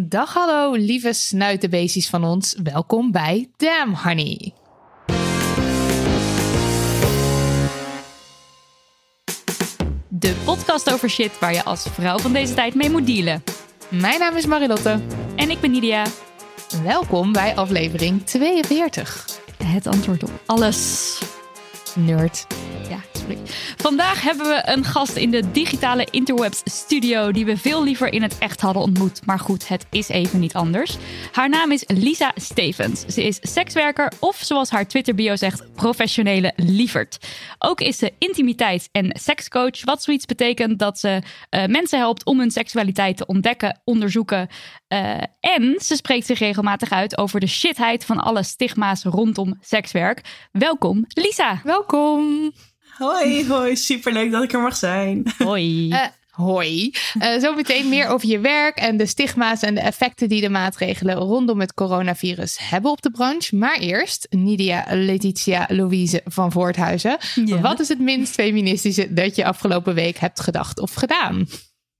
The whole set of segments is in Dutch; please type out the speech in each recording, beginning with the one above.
Dag hallo, lieve snuitenbeestjes van ons. Welkom bij Damn Honey. De podcast over shit waar je als vrouw van deze tijd mee moet dealen. Mijn naam is Marilotte. En ik ben Nidia. Welkom bij aflevering 42. Het antwoord op alles. Nerd. Ja, sorry. Vandaag hebben we een gast in de digitale interwebs studio die we veel liever in het echt hadden ontmoet. Maar goed, het is even niet anders. Haar naam is Lisa Stevens. Ze is sekswerker of zoals haar Twitter bio zegt, professionele lieverd. Ook is ze intimiteit- en sekscoach, wat zoiets betekent dat ze eh, mensen helpt om hun seksualiteit te ontdekken, onderzoeken. Eh, en ze spreekt zich regelmatig uit over de shitheid van alle stigma's rondom sekswerk. Welkom, Lisa. Welkom. Hoi, hoi, superleuk dat ik er mag zijn. Hoi. Eh, hoi. Eh, zometeen meer over je werk en de stigma's en de effecten die de maatregelen rondom het coronavirus hebben op de branche. Maar eerst Nidia Letitia Louise van Voorthuizen. Ja. Wat is het minst feministische dat je afgelopen week hebt gedacht of gedaan?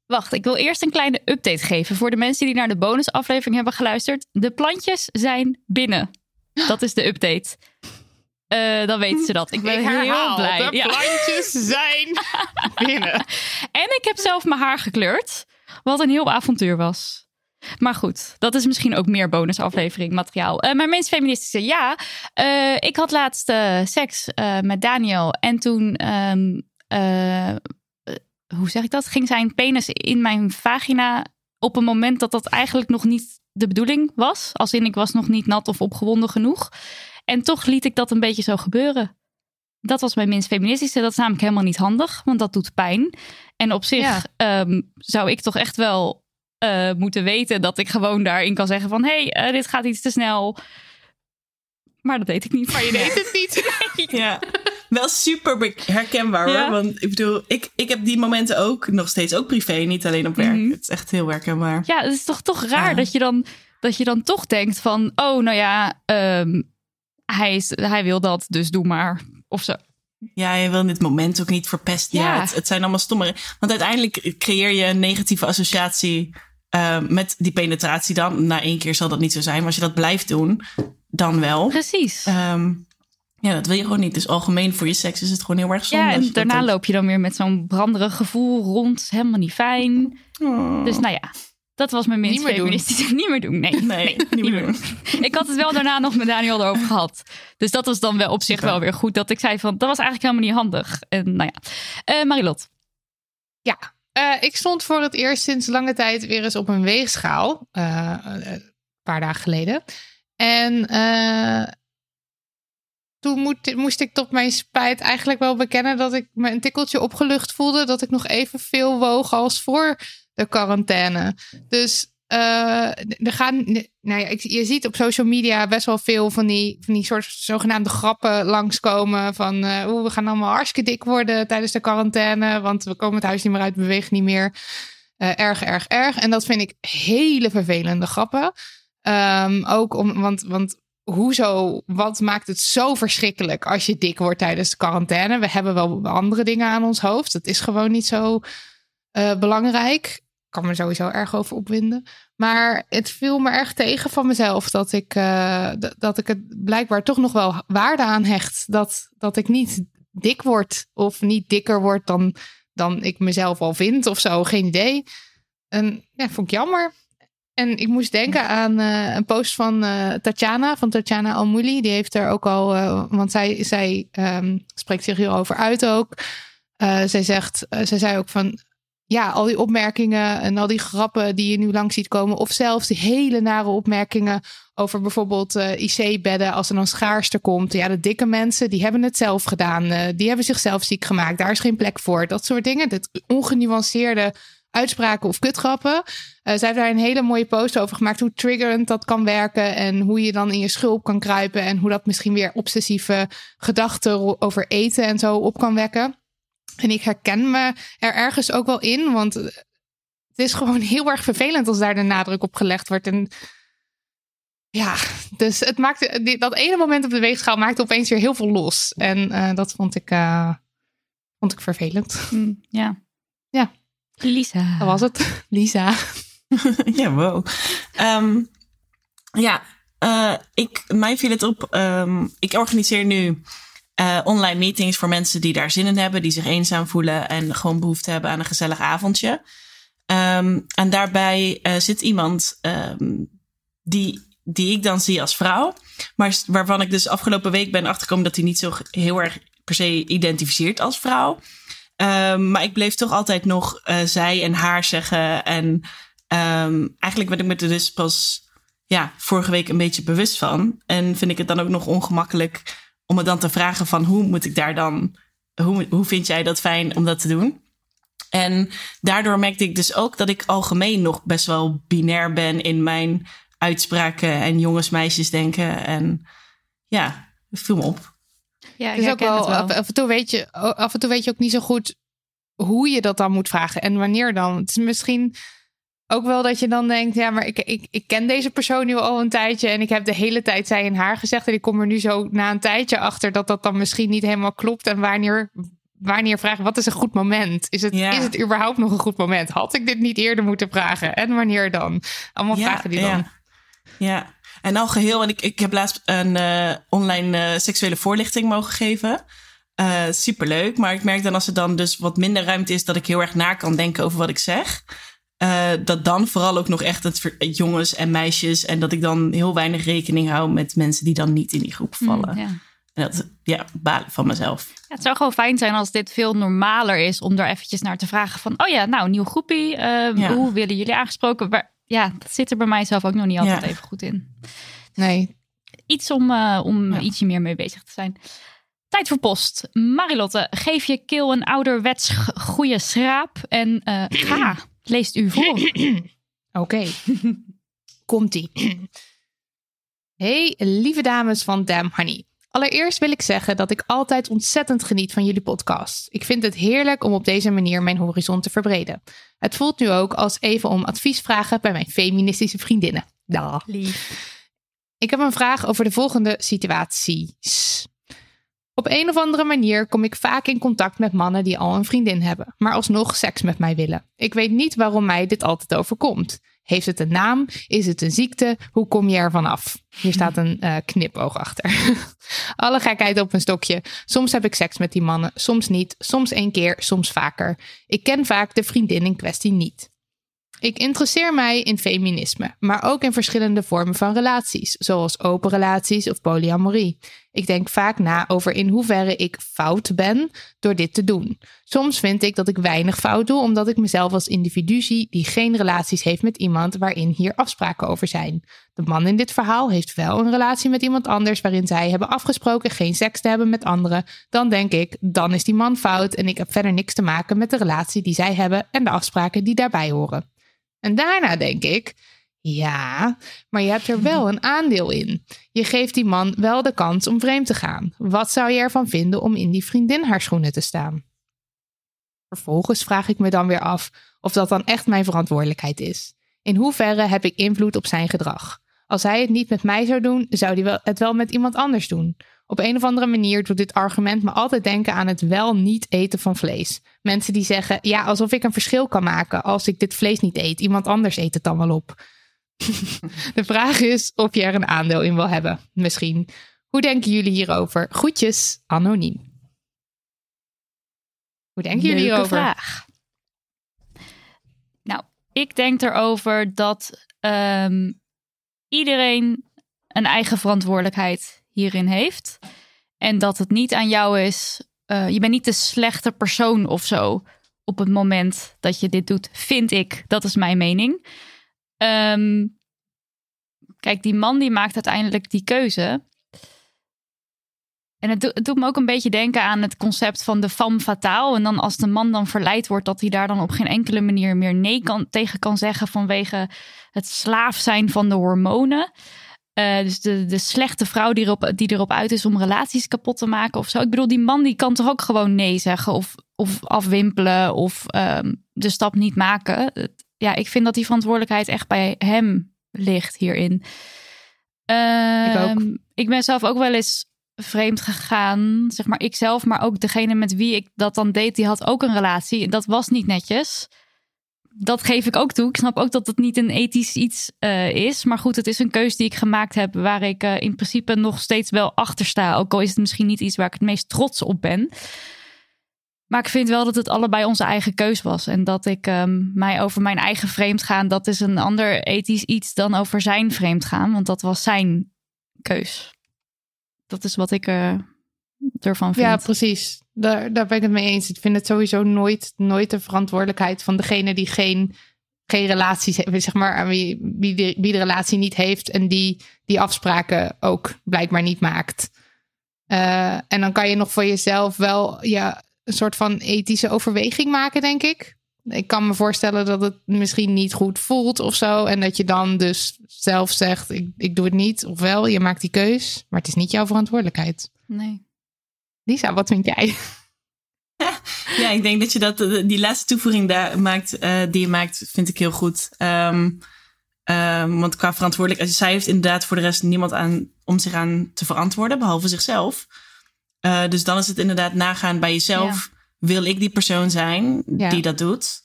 Wacht, ik wil eerst een kleine update geven voor de mensen die naar de bonusaflevering hebben geluisterd. De plantjes zijn binnen. Dat is de update. Eh, dan weten ze dat. Ik ben heel blij. de Ja. plantjes zijn binnen. En ik heb zelf mijn haar gekleurd. Wat een heel avontuur was. Maar goed, dat is misschien ook meer bonusaflevering materiaal. Eh mijn minst feministische, ja. Eh, ik had laatst seks met Daniel. En toen, ehm, eh, eh, hoe zeg ik dat? Ging zijn penis in mijn vagina op een moment dat dat eigenlijk nog niet de bedoeling was. Als in, ik was nog niet nat of opgewonden genoeg. En toch liet ik dat een beetje zo gebeuren. Dat was mijn minst feministische. Dat is namelijk helemaal niet handig, want dat doet pijn. En op zich Ja. ehm, zou ik toch echt wel eh, moeten weten dat ik gewoon daarin kan zeggen van... hé, hey, eh, dit gaat iets te snel. Maar dat deed ik niet. Maar je deed het niet. Ja, wel super herkenbaar hoor. Ja. Want ik bedoel, ik, ik heb die momenten ook nog steeds, ook privé, niet alleen op werk. Mhm. Het is echt heel herkenbaar. Ja, het is toch, toch raar dat, je dan, dat je dan toch denkt van... oh, nou ja, ehm, hij, is, hij wil dat, dus doe maar. Of zo. Ja, je wil dit moment ook niet verpesten. Ja, Ja. het, het zijn allemaal stomme... Want uiteindelijk creëer je een negatieve associatie eh, met die penetratie dan. Na één keer zal dat niet zo zijn. Maar als je dat blijft doen, dan wel. Precies. Ehm, ja, dat wil je gewoon niet. Dus algemeen voor je seks is het gewoon heel erg zonde. Ja, en daarna doet. loop je dan weer met zo'n branderig gevoel rond. Helemaal niet fijn. Oh. Dus nou ja, dat was mijn minst Niet meer doen. feministische. Niet meer doen, nee. Nee, niet meer doen. Ik had het wel daarna nog met Daniel erover gehad. Dus dat was dan wel op zich Super. wel weer goed. Dat ik zei van, dat was eigenlijk helemaal niet handig. En nou ja, Eh Marilot. Ja, eh, ik stond voor het eerst sinds lange tijd weer eens op een weegschaal. eh, een paar dagen geleden. En eh, toen moest ik tot mijn spijt eigenlijk wel bekennen dat ik me een tikkeltje opgelucht voelde. Dat ik nog even veel woog als voor de quarantaine. Dus eh, er gaan, nou ja, je ziet op social media best wel veel van die, van die soort zogenaamde grappen langskomen. Van eh, we gaan allemaal hartstikke dik worden tijdens de quarantaine. Want we komen het huis niet meer uit, bewegen niet meer. Eh, erg, erg, erg. En dat vind ik hele vervelende grappen. Ehm, ook om, want, want hoezo, wat maakt het zo verschrikkelijk als je dik wordt tijdens de quarantaine? We hebben wel andere dingen aan ons hoofd. Het is gewoon niet zo eh, belangrijk. Ik kan me sowieso erg over opwinden. Maar het viel me erg tegen van mezelf dat ik, eh, dat ik het blijkbaar toch nog wel waarde aan hecht. Dat, dat ik niet dik word of niet dikker word dan, dan ik mezelf al vind of zo. Geen idee. En ja, vond ik jammer. En ik moest denken aan eh, een post van eh, Tatjana, van Tatjana Almouli. Die heeft er ook al, eh, want zij, zij ehm, spreekt zich hierover uit ook. Zij zegt, zij zei ook van, ja, al die opmerkingen en al die grappen die je nu lang ziet komen. Of zelfs die hele nare opmerkingen over bijvoorbeeld IC-bedden als er dan schaarste komt. Ja, de dikke mensen, die hebben het zelf gedaan. die hebben zichzelf ziek gemaakt. Daar is geen plek voor. Dat soort dingen. Dat ongenuanceerde uitspraken of kutgrappen. Eh, zij heeft daar een hele mooie post over gemaakt. Hoe triggerend dat kan werken. En hoe je dan in je schulp kan kruipen. En hoe dat misschien weer obsessieve gedachten over eten en zo op kan wekken. En ik herken me er ergens ook wel in. Want het is gewoon heel erg vervelend als daar de nadruk op gelegd wordt. En ja, dus het maakte, die- dat ene moment op de weegschaal maakte opeens weer heel veel los. En eh, dat vond ik, eh, vond ik vervelend. Hm, ja. Ja. Lisa. Dat was het. Lisa. ja, wow. Ehm, ja, eh, ik, mij viel het op. ehm, ik organiseer nu eh, online meetings voor mensen die daar zin in hebben, die zich eenzaam voelen en gewoon behoefte hebben aan een gezellig avondje. Ehm, en daarbij eh, zit iemand ehm, die, die ik dan zie als vrouw, maar waarvan ik dus afgelopen week ben achtergekomen dat hij niet zo heel erg per se identificeert als vrouw. Ehm, maar ik bleef toch altijd nog eh, zij en haar zeggen. En ehm, eigenlijk werd ik me er dus pas ja, vorige week een beetje bewust van. En vind ik het dan ook nog ongemakkelijk om me dan te vragen van hoe moet ik daar dan, hoe, hoe vind jij dat fijn om dat te doen? En daardoor merkte ik dus ook dat ik algemeen nog best wel binair ben in mijn uitspraken en jongens, meisjes denken. En ja, het me op. Ja, Het is ook wel, Af, af en toe weet je, af en toe weet je ook niet zo goed hoe je dat dan moet vragen en wanneer dan. Het is misschien ook wel dat je dan denkt, ja, maar ik, ik, ik ken deze persoon nu al een tijdje en ik heb de hele tijd zij en haar gezegd en ik kom er nu zo na een tijdje achter dat dat dan misschien niet helemaal klopt en wanneer, wanneer vragen, wat is een goed moment? Is het, Ja. is het überhaupt nog een goed moment? Had ik dit niet eerder moeten vragen? En wanneer dan? Allemaal vragen die dan. Ja, ja. En al geheel, en ik, ik heb laatst een eh, online eh, seksuele voorlichting mogen geven. Eh superleuk, maar ik merk dan als er dan dus wat minder ruimte is, dat ik heel erg na kan denken over wat ik zeg. Dat dan vooral ook nog echt het jongens en meisjes. En dat ik dan heel weinig rekening hou met mensen die dan niet in die groep vallen. Hm, ja. En dat, ja, balen van mezelf. Ja, het zou gewoon fijn zijn als dit veel normaler is om daar eventjes naar te vragen van, oh ja, nou, nieuw groepie, Ja. hoe willen jullie aangesproken? Maar, ja, dat zit er bij mij zelf ook nog niet altijd Ja. even goed in. Nee, Iets om, eh, om Ja. ietsje meer mee bezig te zijn. Tijd voor post. Marilotte, geef je keel een ouderwets goede schraap en eh, ga, leest u voor. Oké. Komt-ie. Hey, lieve dames van Damn Honey. Allereerst wil ik zeggen dat ik altijd ontzettend geniet van jullie podcast. Ik vind het heerlijk om op deze manier mijn horizon te verbreden. Het voelt nu ook als even om advies vragen bij mijn feministische vriendinnen. Dag. Lief. Ik heb een vraag over de volgende situaties. Op een of andere manier kom ik vaak in contact met mannen die al een vriendin hebben, maar alsnog seks met mij willen. Ik weet niet waarom mij dit altijd overkomt. Heeft het een naam? Is het een ziekte? Hoe kom je ervan af? Hier staat een eh, knipoog achter. Alle gekheid op een stokje. Soms heb ik seks met die mannen, soms niet, soms één keer, soms vaker. Ik ken vaak de vriendin in kwestie niet. Ik interesseer mij in feminisme, maar ook in verschillende vormen van relaties, zoals open relaties of polyamorie. Ik denk vaak na over in hoeverre ik fout ben door dit te doen. Soms vind ik dat ik weinig fout doe, omdat ik mezelf als individu zie die geen relaties heeft met iemand waarin hier afspraken over zijn. De man in dit verhaal heeft wel een relatie met iemand anders waarin zij hebben afgesproken geen seks te hebben met anderen. Dan denk ik, dan is die man fout en ik heb verder niks te maken met de relatie die zij hebben en de afspraken die daarbij horen. En daarna denk ik, ja, maar je hebt er wel een aandeel in. Je geeft die man wel de kans om vreemd te gaan. Wat zou je ervan vinden om in die vriendin haar schoenen te staan? Vervolgens vraag ik me dan weer af of dat dan echt mijn verantwoordelijkheid is. In hoeverre heb ik invloed op zijn gedrag? Als hij het niet met mij zou doen, zou hij het wel met iemand anders doen. Op een of andere manier doet dit argument me altijd denken aan het wel niet eten van vlees. Mensen die zeggen, ja, alsof ik een verschil kan maken als ik dit vlees niet eet. Iemand anders eet het dan wel op. De vraag is of je er een aandeel in wil hebben. Misschien. Hoe denken jullie hierover? Groetjes, anoniem. Hoe denken jullie Leuke hierover? vraag. Nou, ik denk erover dat ehm, iedereen een eigen verantwoordelijkheid hierin heeft. En dat het niet aan jou is. eh, je bent niet de slechte persoon of zo op het moment dat je dit doet, vind ik. Dat is mijn mening. Ehm, kijk, die man die maakt uiteindelijk die keuze. En het, do- het doet me ook een beetje denken aan het concept van de femme fatale. En dan als de man dan verleid wordt, dat hij daar dan op geen enkele manier meer nee kan, tegen kan zeggen vanwege het slaaf zijn van de hormonen. Eh, dus de, de slechte vrouw die erop, die erop uit is om relaties kapot te maken of zo. Ik bedoel, die man die kan toch ook gewoon nee zeggen of, of afwimpelen of ehm, de stap niet maken. Ja, ik vind dat die verantwoordelijkheid echt bij hem ligt hierin. Ik ook. Ehm, ik ben zelf ook wel eens vreemd gegaan. Zeg maar ikzelf, maar ook degene met wie ik dat dan deed, die had ook een relatie. Dat was niet netjes. Dat geef ik ook toe. Ik snap ook dat het niet een ethisch iets eh, is. Maar goed, het is een keuze die ik gemaakt heb waar ik eh, in principe nog steeds wel achter sta. Ook al is het misschien niet iets waar ik het meest trots op ben. Maar ik vind wel dat het allebei onze eigen keus was. En dat ik ehm, mij over mijn eigen vreemd gaan, dat is een ander ethisch iets dan over zijn vreemd gaan. Want dat was zijn keus. Dat is wat ik eh, ervan vind. Ja, precies. Daar, daar ben ik het mee eens. Ik vind het sowieso nooit, nooit de verantwoordelijkheid van degene die geen, geen relaties heeft. Zeg maar, wie, wie, de, wie de relatie niet heeft en die die afspraken ook blijkbaar niet maakt. Eh, en dan kan je nog voor jezelf wel ja, een soort van ethische overweging maken, denk ik. Ik kan me voorstellen dat het misschien niet goed voelt of zo. En dat je dan dus zelf zegt: ik, ik doe het niet. Ofwel, je maakt die keus. Maar het is niet jouw verantwoordelijkheid. Nee. Lisa, wat vind jij? Ja, ik denk dat je dat, eh, die laatste toevoeging daar maakt, eh, die je maakt, vind ik heel goed. Ehm, ehm, want qua verantwoordelijkheid, zij heeft inderdaad voor de rest niemand aan om zich aan te verantwoorden, behalve zichzelf. Eh, dus dan is het inderdaad nagaan bij jezelf. Wil ik die persoon zijn Ja. die dat doet?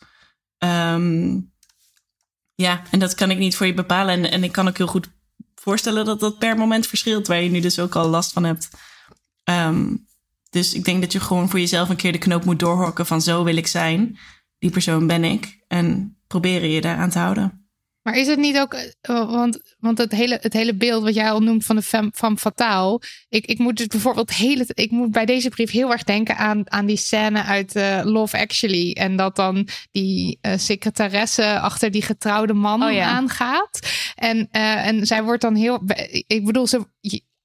Ehm, ja, en dat kan ik niet voor je bepalen. En, en ik kan ook heel goed voorstellen dat dat per moment verschilt, waar je nu dus ook al last van hebt. Ehm, dus ik denk dat je gewoon voor jezelf een keer de knoop moet doorhokken van zo wil ik zijn. Die persoon ben ik. En proberen je daaraan te houden. Maar is het niet ook, eh, want, want het, hele, het hele beeld wat jij al noemt van de femme, femme fatale. Ik, ik moet dus bijvoorbeeld hele, ik moet bij deze brief heel erg denken aan, aan die scène uit eh, Love Actually. En dat dan die eh, secretaresse achter die getrouwde man Oh ja. aangaat. En, eh, en zij wordt dan heel, ik bedoel, ze,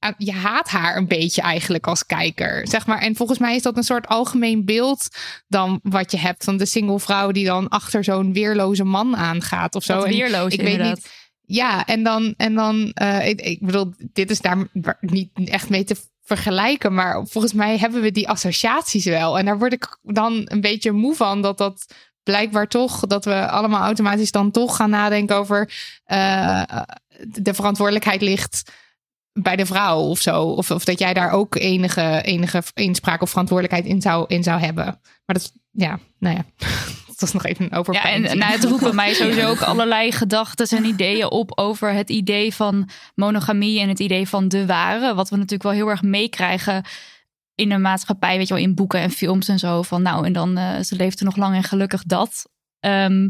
je, je haat haar een beetje eigenlijk als kijker. Zeg maar. En volgens mij is dat een soort algemeen beeld dan wat je hebt van de single vrouw die dan achter zo'n weerloze man aangaat of zo. Dat weerloos ik weet niet. Ja, en dan, en dan eh, ik, ik bedoel, dit is daar niet echt mee te vergelijken, maar volgens mij hebben we die associaties wel. En daar word ik dan een beetje moe van dat dat blijkbaar toch, dat we allemaal automatisch dan toch gaan nadenken over eh, de verantwoordelijkheid ligt bij de vrouw of zo. Of, of dat jij daar ook enige, enige inspraak of verantwoordelijkheid in zou, in zou hebben. Maar dat, ja, nou ja, dat was nog even een Ja, en nou, het roept bij mij sowieso ook allerlei gedachten en ideeën op over het idee van monogamie en het idee van de ware. Wat we natuurlijk wel heel erg meekrijgen in de maatschappij, weet je wel, in boeken en films en zo. Van nou, en dan eh, ze leeft er nog lang en gelukkig dat. Ehm,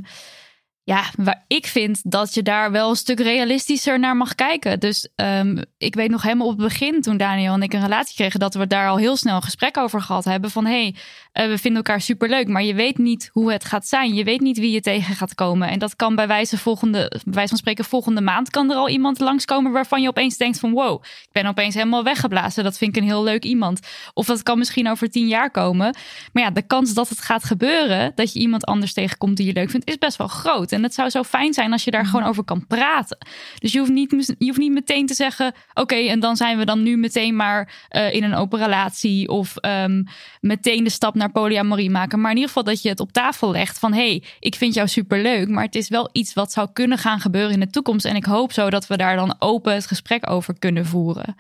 ja, waar ik vind dat je daar wel een stuk realistischer naar mag kijken. Dus ehm, ik weet nog helemaal op het begin, toen Daniel en ik een relatie kregen, dat we daar al heel snel een gesprek over gehad hebben. Van hey, eh, we vinden elkaar superleuk, maar je weet niet hoe het gaat zijn. Je weet niet wie je tegen gaat komen. En dat kan bij wijze, volgende, bij wijze van spreken volgende maand kan er al iemand langskomen waarvan je opeens denkt van wow, ik ben opeens helemaal weggeblazen. Dat vind ik een heel leuk iemand. Of dat kan misschien over tien jaar komen. Maar ja, de kans dat het gaat gebeuren, dat je iemand anders tegenkomt die je leuk vindt, is best wel groot. En het zou zo fijn zijn als je daar gewoon over kan praten. Dus je hoeft niet, je hoeft niet meteen te zeggen, oké, en dan zijn we dan nu meteen maar eh, in een open relatie of ehm, meteen de stap naar polyamorie maken. Maar in ieder geval dat je het op tafel legt van, hé, hey, ik vind jou superleuk, maar het is wel iets wat zou kunnen gaan gebeuren in de toekomst. En ik hoop zo dat we daar dan open het gesprek over kunnen voeren.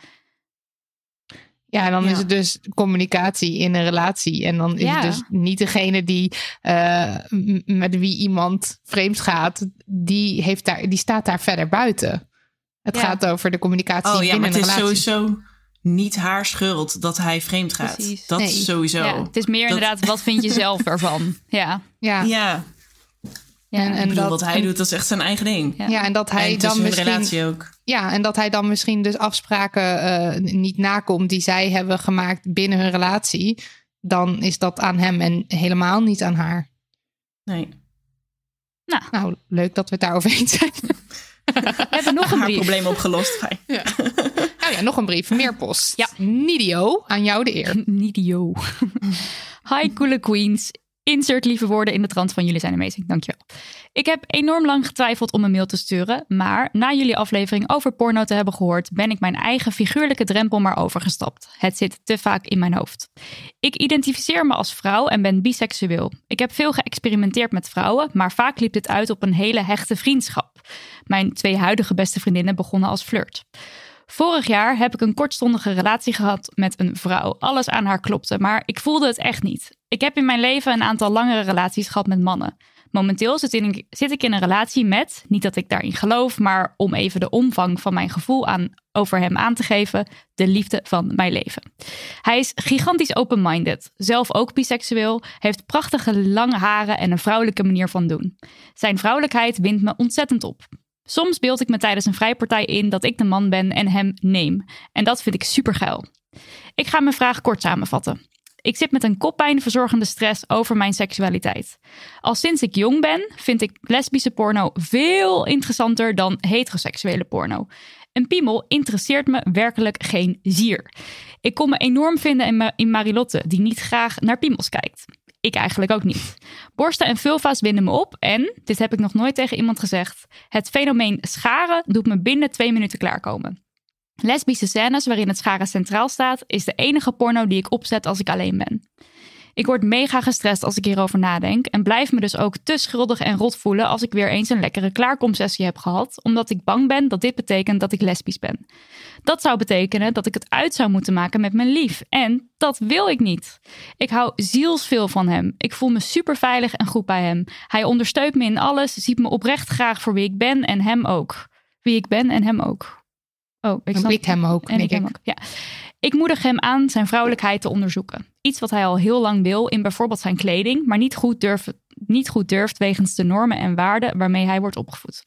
Ja, dan Ja. is het dus communicatie in een relatie. En dan is Ja. het dus niet degene die uh, m- met wie iemand vreemd gaat, die, heeft daar, die staat daar verder buiten. Het Ja. gaat over de communicatie Oh ja, binnen maar het een is relatie. sowieso niet haar schuld dat hij vreemd gaat. Precies. Dat Nee. is sowieso. Ja, het is meer Dat- inderdaad, wat vind je zelf ervan? Ja. Ja, ja. Ja, Ja. En, Ik en bedoel, dat, wat hij doet, dat is echt zijn eigen ding. Ja. Ja, en dat hij en dan misschien. relatie ook. Ja, en dat hij dan misschien dus afspraken eh, niet nakomt die zij hebben gemaakt binnen hun relatie. Dan is dat aan hem en helemaal niet aan haar. Nee. Nou, leuk dat we het daarover eens zijn. We hebben nog een Haar brief. probleem opgelost. Fijn. Nou ja, nog een brief. Meer post. Ja. Nidio, aan jou de eer. Nidio. Hi, coole queens. Insert lieve woorden in de trant van jullie zijn amazing. Dankjewel. Ik heb enorm lang getwijfeld om een mail te sturen. Maar na jullie aflevering over porno te hebben gehoord... ben ik mijn eigen figuurlijke drempel maar overgestapt. Het zit te vaak in mijn hoofd. Ik identificeer me als vrouw en ben biseksueel. Ik heb veel geëxperimenteerd met vrouwen... maar vaak liep dit uit op een hele hechte vriendschap. Mijn twee huidige beste vriendinnen begonnen als flirt. Vorig jaar heb ik een kortstondige relatie gehad met een vrouw. Alles aan haar klopte, maar ik voelde het echt niet. Ik heb in mijn leven een aantal langere relaties gehad met mannen. Momenteel zit, zit ik in een relatie met, niet dat ik daarin geloof, maar om even de omvang van mijn gevoel aan, over hem aan te geven, de liefde van mijn leven. Hij is gigantisch open-minded, zelf ook biseksueel, heeft prachtige lange haren en een vrouwelijke manier van doen. Zijn vrouwelijkheid wint me ontzettend op. Soms beeld ik me tijdens een vrijpartij in dat ik de man ben en hem neem. En dat vind ik supergeil. Ik ga mijn vraag kort samenvatten. Ik zit met een koppijnverzorgende stress over mijn seksualiteit. Al sinds ik jong ben, vind ik lesbische porno veel interessanter dan heteroseksuele porno. Een piemel interesseert me werkelijk geen zier. Ik kon me enorm vinden in Marilotte, die niet graag naar piemels kijkt. Ik eigenlijk ook niet. Borsten en vulva's winden me op en, dit heb ik nog nooit tegen iemand gezegd, het fenomeen scharen doet me binnen twee minuten klaarkomen. Lesbische scènes waarin het scharen centraal staat, is de enige porno die ik opzet als ik alleen ben. Ik word mega gestrest als ik hierover nadenk en blijf me dus ook te schuldig en rot voelen als ik weer eens een lekkere klaarkomsessie heb gehad, omdat ik bang ben dat dit betekent dat ik lesbisch ben. Dat zou betekenen dat ik het uit zou moeten maken met mijn lief en dat wil ik niet. Ik hou zielsveel van hem. Ik voel me super veilig en goed bij hem. Hij ondersteunt me in alles, ziet me oprecht graag voor wie ik ben en hem ook. Wie ik ben en hem ook. Oh, ik snap ik hem ook, en ik hem ook. Ja. Ik moedig hem aan zijn vrouwelijkheid te onderzoeken. Iets wat hij al heel lang wil in bijvoorbeeld zijn kleding, maar niet goed, durft, niet goed durft wegens de normen en waarden waarmee hij wordt opgevoed.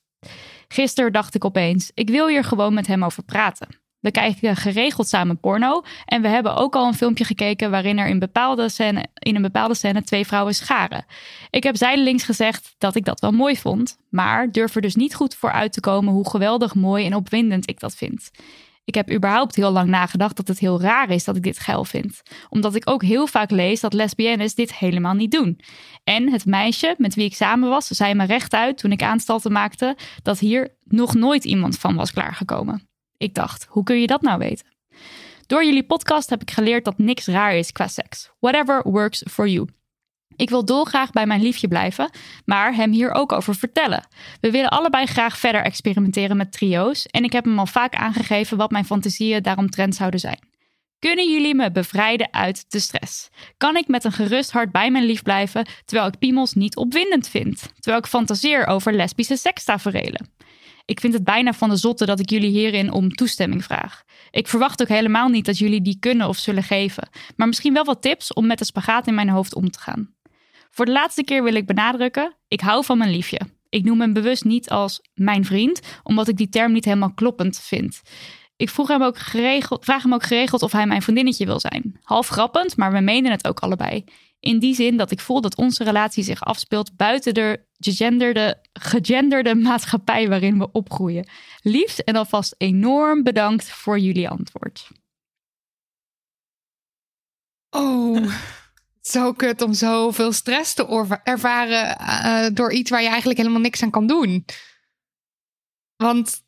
Gisteren dacht ik opeens: ik wil hier gewoon met hem over praten. We kijken geregeld samen porno en we hebben ook al een filmpje gekeken waarin er in, bepaalde scène, in een bepaalde scène twee vrouwen scharen. Ik heb zijdelings gezegd dat ik dat wel mooi vond, maar durf er dus niet goed voor uit te komen hoe geweldig mooi en opwindend ik dat vind. Ik heb überhaupt heel lang nagedacht dat het heel raar is dat ik dit geil vind. Omdat ik ook heel vaak lees dat lesbiennes dit helemaal niet doen. En het meisje met wie ik samen was, zei me rechtuit toen ik aanstalten maakte dat hier nog nooit iemand van was klaargekomen. Ik dacht, hoe kun je dat nou weten? Door jullie podcast heb ik geleerd dat niks raar is qua seks. Whatever works for you. Ik wil dolgraag bij mijn liefje blijven, maar hem hier ook over vertellen. We willen allebei graag verder experimenteren met trio's en ik heb hem al vaak aangegeven wat mijn fantasieën daaromtrent zouden zijn. Kunnen jullie me bevrijden uit de stress? Kan ik met een gerust hart bij mijn lief blijven terwijl ik piemels niet opwindend vind? Terwijl ik fantaseer over lesbische sekstaferelen? Ik vind het bijna van de zotte dat ik jullie hierin om toestemming vraag. Ik verwacht ook helemaal niet dat jullie die kunnen of zullen geven, maar misschien wel wat tips om met de spagaat in mijn hoofd om te gaan. Voor de laatste keer wil ik benadrukken: ik hou van mijn liefje. Ik noem hem bewust niet als mijn vriend, omdat ik die term niet helemaal kloppend vind. Ik vroeg hem ook geregeld, vraag hem ook geregeld of hij mijn vriendinnetje wil zijn. Half grappend, maar we menen het ook allebei. In die zin dat ik voel dat onze relatie zich afspeelt buiten de gegenderde, gegenderde maatschappij waarin we opgroeien. Liefst en alvast enorm bedankt voor jullie antwoord. Oh, zo kut om zoveel stress te ervaren eh, door iets waar je eigenlijk helemaal niks aan kan doen. Want,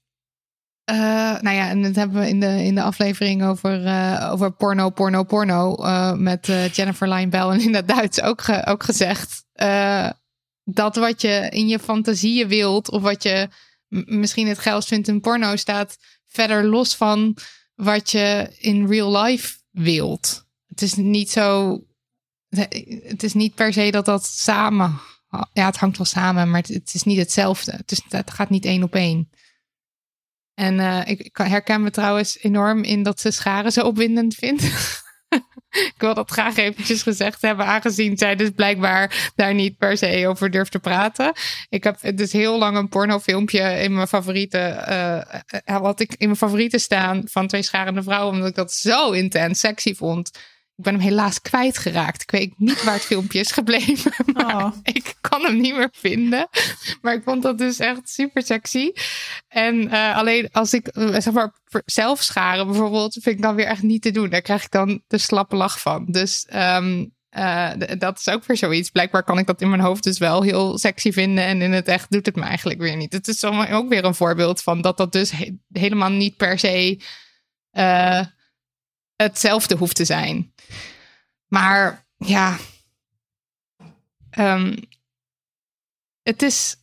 eh, nou ja, en dat hebben we in de, in de aflevering over, eh, over porno, porno, porno met Jennifer Lyon Bell en in het Duits ook, ook gezegd. dat wat je in je fantasieën wilt, of wat je misschien het geilst vindt in porno, staat verder los van wat je in real life wilt. Het is niet zo. Het is niet per se dat dat samen. Ja, het hangt wel samen, maar het, is niet hetzelfde. Het, is, gaat niet één op één. En eh, ik, herken me trouwens enorm in dat ze scharen zo opwindend vindt. ik wil dat graag eventjes gezegd hebben, aangezien zij dus blijkbaar daar niet per se over durft te praten. Ik heb dus heel lang een pornofilmpje in mijn favorieten, uh, wat ik in mijn favorieten staan van twee scharende vrouwen, omdat ik dat zo intens sexy vond. Ik ben hem helaas kwijtgeraakt. Ik weet niet waar het filmpje is gebleven. Maar Oh. ik kan hem niet meer vinden. Maar ik vond dat dus echt super sexy. En eh, alleen als ik eh, zeg maar zelf scharen bijvoorbeeld, vind ik dan weer echt niet te doen. Daar krijg ik dan de slappe lach van. Dus ehm, eh, dat is ook weer zoiets. Blijkbaar kan ik dat in mijn hoofd dus wel heel sexy vinden. En in het echt doet het me eigenlijk weer niet. Het is ook weer een voorbeeld van dat dat dus he- helemaal niet per se hetzelfde hoeft te zijn. Maar ja, Ehm, het is.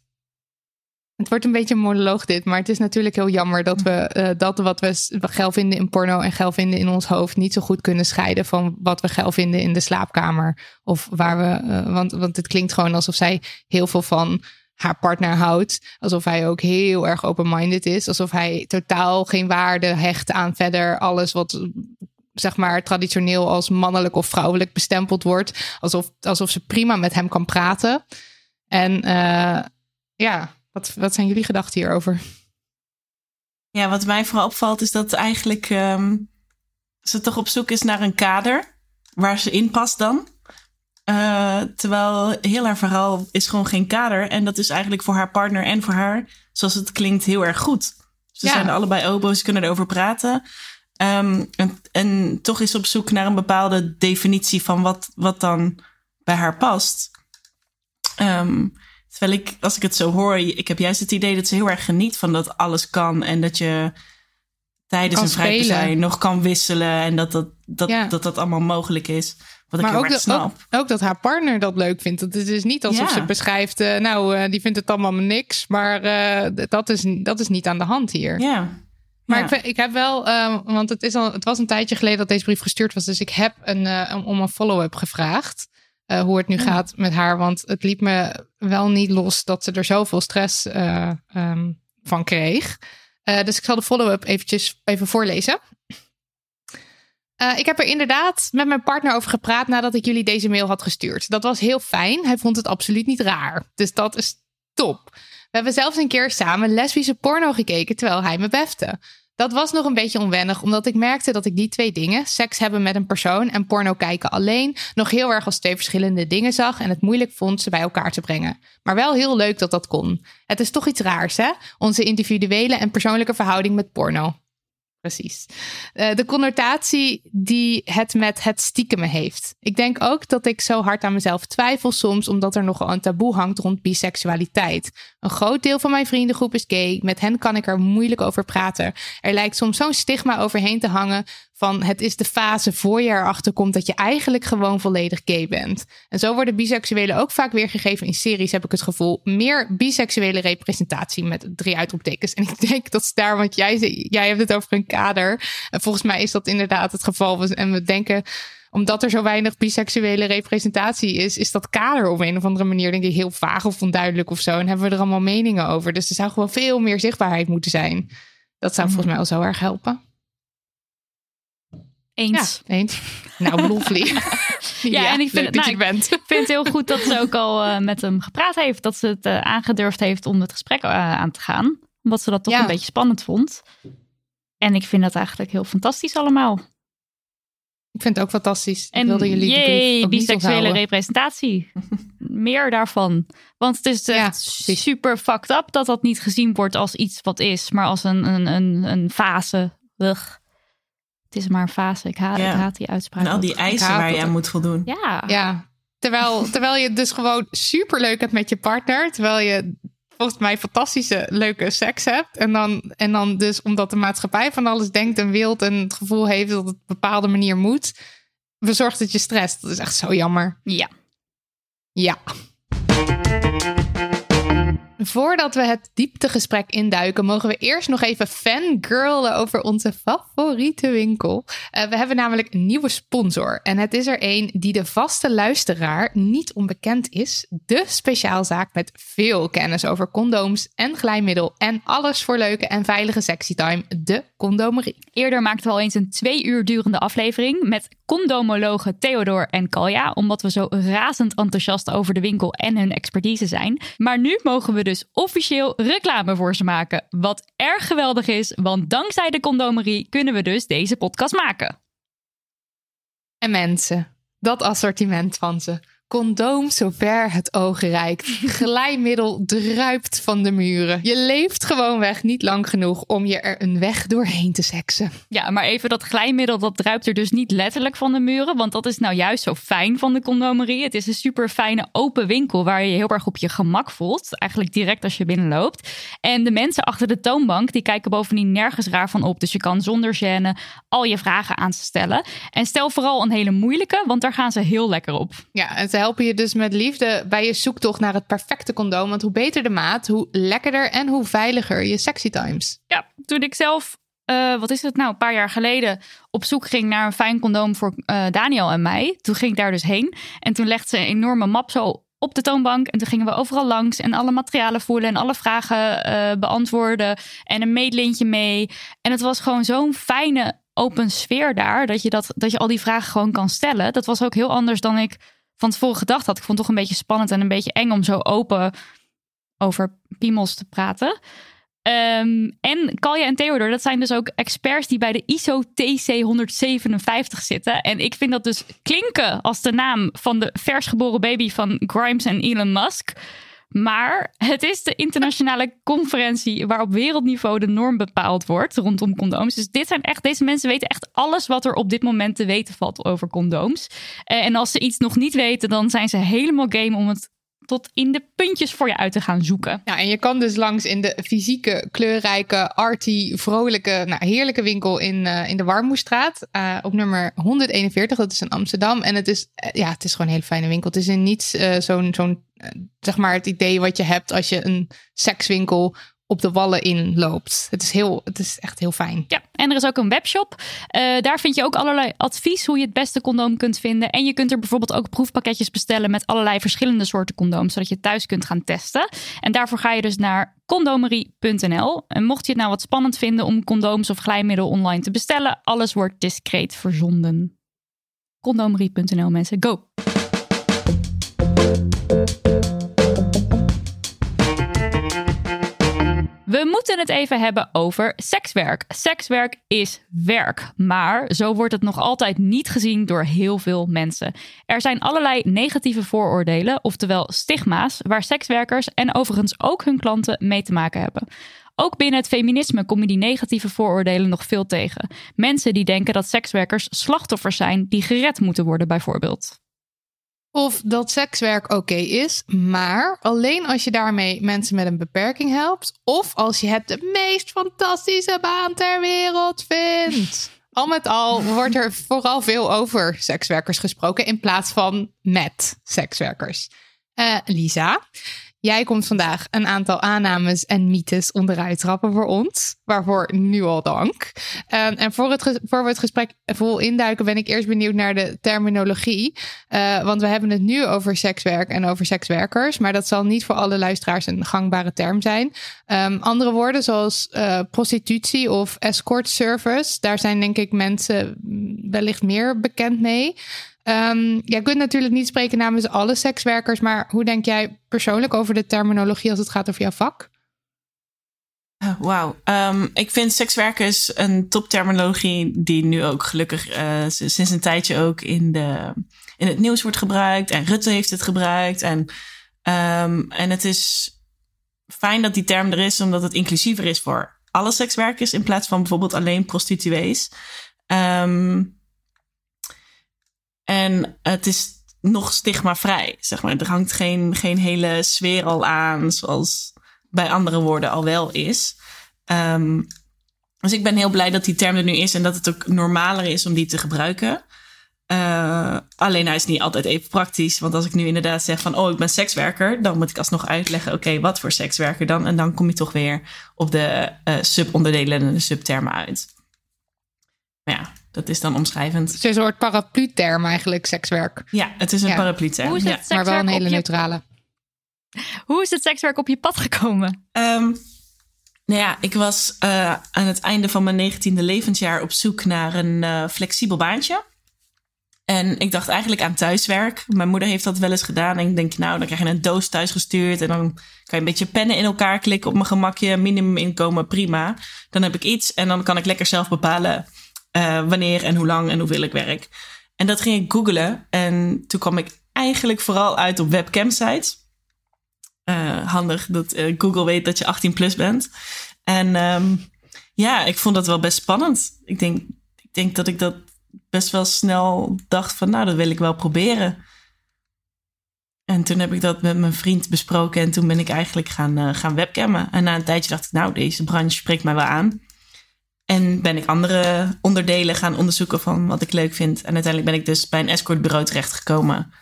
Het wordt een beetje monoloog dit, maar het is natuurlijk heel jammer dat we eh, dat wat we s- geil vinden in porno en geil vinden in ons hoofd niet zo goed kunnen scheiden van wat we geil vinden in de slaapkamer. Of waar we, eh, want, want het klinkt gewoon alsof zij heel veel van haar partner houdt. Alsof hij ook heel erg open-minded is. Alsof hij totaal geen waarde hecht aan verder alles wat zeg maar traditioneel als mannelijk of vrouwelijk bestempeld wordt. Alsof, alsof ze prima met hem kan praten. En eh, ja, wat, wat zijn jullie gedachten hierover? Ja, wat mij vooral opvalt is dat eigenlijk ehm, ze toch op zoek is naar een kader waar ze in past dan. Eh, terwijl heel haar verhaal is gewoon geen kader. En dat is eigenlijk voor haar partner en voor haar, zoals het klinkt, heel erg goed. Ze Ja. zijn allebei oboe, ze kunnen erover praten. Ehm, en, en toch is op zoek naar een bepaalde definitie van wat, wat dan bij haar past. Ehm, terwijl ik, als ik het zo hoor, ik heb juist het idee dat ze heel erg geniet van dat alles kan. En dat je tijdens een vrij spelen. zijn nog kan wisselen. En dat dat, dat, Ja. dat, dat allemaal mogelijk is. Wat ik maar ook, erg dat- ook, ook dat haar partner dat leuk vindt. Dat het is niet alsof Ja. ze beschrijft, eh, nou, eh, die vindt het allemaal niks. Maar eh, dat, is, dat is niet aan de hand hier. Ja. Maar Ja. ik, vind- ik heb wel, eh, want het, is al, het was een tijdje geleden dat deze brief gestuurd was. Dus ik heb een, eh, om- een follow-up gevraagd. eh, hoe het nu gaat met haar. Want het liet me wel niet los dat ze er zoveel stress eh, ehm, van kreeg. Dus ik zal de follow-up eventjes even voorlezen. Ik heb er inderdaad met mijn partner over gepraat nadat ik jullie deze mail had gestuurd. Dat was heel fijn. Hij vond het absoluut niet raar. Dus dat is top. We hebben zelfs een keer samen lesbische porno gekeken terwijl hij me befte. Dat was nog een beetje onwennig, omdat ik merkte dat ik die twee dingen, seks hebben met een persoon en porno kijken alleen, nog heel erg als twee verschillende dingen zag en het moeilijk vond ze bij elkaar te brengen. Maar wel heel leuk dat dat kon. Het is toch iets raars, hè? Onze individuele en persoonlijke verhouding met porno. Precies. Eh, de connotatie die het met het stiekemen heeft. Ik denk ook dat ik zo hard aan mezelf twijfel soms, omdat er nogal een taboe hangt rond biseksualiteit. Een groot deel van mijn vriendengroep is gay. Met hen kan ik er moeilijk over praten. Er lijkt soms zo'n stigma overheen te hangen van het is de fase voor je erachter komt dat je eigenlijk gewoon volledig gay bent. En zo worden biseksuelen ook vaak weergegeven in series, heb ik het gevoel. Meer biseksuele representatie met drie uitroeptekens. En ik denk dat is daar, want jij, jij hebt het over een kader. En volgens mij is dat inderdaad het geval. En we denken omdat er zo weinig biseksuele representatie is, is dat kader op een of andere manier denk ik heel vaag of onduidelijk of zo. En hebben we er allemaal meningen over. Dus er zou gewoon veel meer zichtbaarheid moeten zijn. Dat zou volgens mij al zo erg helpen. Eens. Ja, eens. Nou, lovely. Ja, en ik vind nou, bent. Ik vind het heel goed dat ze ook al eh, met hem gepraat heeft. Dat ze het eh, aangedurfd heeft om het gesprek eh, aan te gaan. Omdat ze dat toch Ja. een beetje spannend vond. En ik vind dat eigenlijk heel fantastisch allemaal. Ik vind het ook fantastisch. En ik wilde jullie jee, biseksuele representatie. Meer daarvan. Want het is echt super fucked up dat dat niet gezien wordt als iets wat is. Maar als een, een, een, een fase. Ugh. Het is maar een fase. Ik haat, Ja. ik haat die uitspraak. En al die eisen waar je aan moet voldoen. Ja. Ja, terwijl, terwijl je het dus gewoon super leuk hebt met je partner. Terwijl je volgens mij fantastische, leuke seks hebt. En dan, en dan dus omdat de maatschappij van alles denkt en wilt en het gevoel heeft dat het op een bepaalde manier moet, bezorgt het je stress. Dat is echt zo jammer. Ja. Ja. Voordat we het dieptegesprek induiken, mogen we eerst nog even fangirlen over onze favoriete winkel. Eh, we hebben namelijk een nieuwe sponsor. En het is er een die de vaste luisteraar niet onbekend is. De speciaalzaak met veel kennis over condooms en glijmiddel. En alles voor leuke en veilige sexy time. De condomerie. Eerder maakten we al eens een twee uur durende aflevering met condomologen Theodor en Kalja, omdat we zo razend enthousiast over de winkel en hun expertise zijn. Maar nu mogen we dus officieel reclame voor ze maken. Wat erg geweldig is, want dankzij de condomerie kunnen we dus deze podcast maken. En mensen, dat assortiment van ze. Condoom zover het oog reikt. Glijmiddel druipt van de muren. Je leeft gewoonweg niet lang genoeg om je er een weg doorheen te seksen. Ja, maar even dat glijmiddel, dat druipt er dus niet letterlijk van de muren. Want dat is nou juist zo fijn van de condomerie. Het is een super fijne open winkel waar je je heel erg op je gemak voelt. Eigenlijk direct als je binnenloopt. En de mensen achter de toonbank, die kijken bovendien nergens raar van op. Dus je kan zonder gêne al je vragen aan ze stellen. En stel vooral een hele moeilijke, want daar gaan ze heel lekker op. Ja, helpen je dus met liefde bij je zoektocht naar het perfecte condoom. Want hoe beter de maat, hoe lekkerder en hoe veiliger je sexy times. Ja, toen ik zelf, eh, wat is het nou, een paar jaar geleden op zoek ging naar een fijn condoom voor eh, Daniel en mij. Toen ging ik daar dus heen. En toen legde ze een enorme map zo op de toonbank. En toen gingen we overal langs en alle materialen voelen en alle vragen eh, beantwoorden. En een meetlintje mee. En het was gewoon zo'n fijne open sfeer daar. Dat je, dat, dat je al die vragen gewoon kan stellen. Dat was ook heel anders dan ik van tevoren gedacht had. Ik vond het toch een beetje spannend en een beetje eng om zo open over piemels te praten. Ehm, en Kalja en Theodor, dat zijn dus ook experts die bij de ISO TC 157 zitten. En ik vind dat dus klinken als de naam van de versgeboren baby van Grimes en Elon Musk. Maar het is de internationale conferentie waar op wereldniveau de norm bepaald wordt rondom condooms. Dus dit zijn echt, deze mensen weten echt alles wat er op dit moment te weten valt over condooms. Eh, En als ze iets nog niet weten, dan zijn ze helemaal game om het tot in de puntjes voor je uit te gaan zoeken. Ja, en je kan dus langs in de fysieke, kleurrijke, arty, vrolijke, nou, heerlijke winkel in, eh, in de Warmoestraat. eh, op nummer 141, dat is in Amsterdam. En het is, eh, ja, het is gewoon een hele fijne winkel. Het is in niets zo'n, zeg maar, het idee wat je hebt als je een sekswinkel op de wallen inloopt. Het is, heel, het is echt heel fijn. Ja, en er is ook een webshop. Eh, daar vind je ook allerlei advies hoe je het beste condoom kunt vinden. En je kunt er bijvoorbeeld ook proefpakketjes bestellen met allerlei verschillende soorten condooms, zodat je thuis kunt gaan testen. En daarvoor ga je dus naar condomerie.nl. En mocht je het nou wat spannend vinden om condooms of glijmiddel online te bestellen, alles wordt discreet verzonden. Condomerie.nl mensen, go! We moeten het even hebben over sekswerk. Sekswerk is werk, maar zo wordt het nog altijd niet gezien door heel veel mensen. Er zijn allerlei negatieve vooroordelen, oftewel stigma's, waar sekswerkers en overigens ook hun klanten mee te maken hebben. Ook binnen het feminisme kom je die negatieve vooroordelen nog veel tegen. Mensen die denken dat sekswerkers slachtoffers zijn die gered moeten worden, bijvoorbeeld. Of dat sekswerk oké is, maar alleen als je daarmee mensen met een beperking helpt. Of als je het de meest fantastische baan ter wereld vindt. Al met al wordt er vooral veel over sekswerkers gesproken in plaats van met sekswerkers. Eh, Lisa, jij komt vandaag een aantal aannames en mythes onderuit trappen voor ons. Waarvoor nu al dank. Eh, en voor, het, voor we het gesprek vol induiken, ben ik eerst benieuwd naar de terminologie. Eh, want we hebben het nu over sekswerk en over sekswerkers. Maar dat zal niet voor alle luisteraars een gangbare term zijn. Ehm, andere woorden zoals eh, prostitutie of escort service. Daar zijn denk ik mensen mm, wellicht meer bekend mee. Ehm, jij kunt natuurlijk niet spreken namens alle sekswerkers. Maar hoe denk jij persoonlijk over de terminologie als het gaat over jouw vak? Ah, Wauw. Ehm, ik vind sekswerkers een topterminologie die nu ook gelukkig eh, sinds een tijdje ook in, de, in het nieuws wordt gebruikt. En Rutte heeft het gebruikt. En, ehm, en het is fijn dat die term er is, omdat het inclusiever is voor alle sekswerkers in plaats van bijvoorbeeld alleen prostituees. Ehm, en het is nog stigmavrij, zeg maar. Er hangt geen, geen hele sfeer al aan, zoals bij andere woorden al wel is. Ehm, dus ik ben heel blij dat die term er nu is en dat het ook normaler is om die te gebruiken. Eh, alleen hij is niet altijd even praktisch. Want als ik nu inderdaad zeg van, oh, ik ben sekswerker, dan moet ik alsnog uitleggen, oké, wat voor sekswerker dan? En dan kom je toch weer op de eh, subonderdelen en de subtermen uit. Maar ja, dat is dan omschrijvend. Het is een soort paraplu-term eigenlijk, sekswerk. Ja, het is een Ja. paraplu-term. Hoe is Ja. het Maar wel een hele je- neutrale. Hoe is het sekswerk op je pad gekomen? Ehm, nou ja, ik was eh, aan het einde van mijn negentiende levensjaar op zoek naar een eh, flexibel baantje. En ik dacht eigenlijk aan thuiswerk. Mijn moeder heeft dat wel eens gedaan. En ik denk, nou, dan krijg je een doos thuis gestuurd. En dan kan je een beetje pennen in elkaar klikken op mijn gemakje. Minimuminkomen, prima. Dan heb ik iets en dan kan ik lekker zelf bepalen uh, wanneer en hoe lang en hoeveel ik werk. En dat ging ik googlen. En toen kwam ik eigenlijk vooral uit op webcam sites. Uh, handig dat uh, Google weet dat je 18 plus bent. En um, ja, ik vond dat wel best spannend. Ik denk, ik denk dat ik dat best wel snel dacht van, nou, dat wil ik wel proberen. En toen heb ik dat met mijn vriend besproken en toen ben ik eigenlijk gaan, gaan webcammen. En na een tijdje dacht ik, nou, deze branche spreekt mij wel aan. En ben ik andere onderdelen gaan onderzoeken van wat ik leuk vind. En uiteindelijk ben ik dus bij een escortbureau terechtgekomen.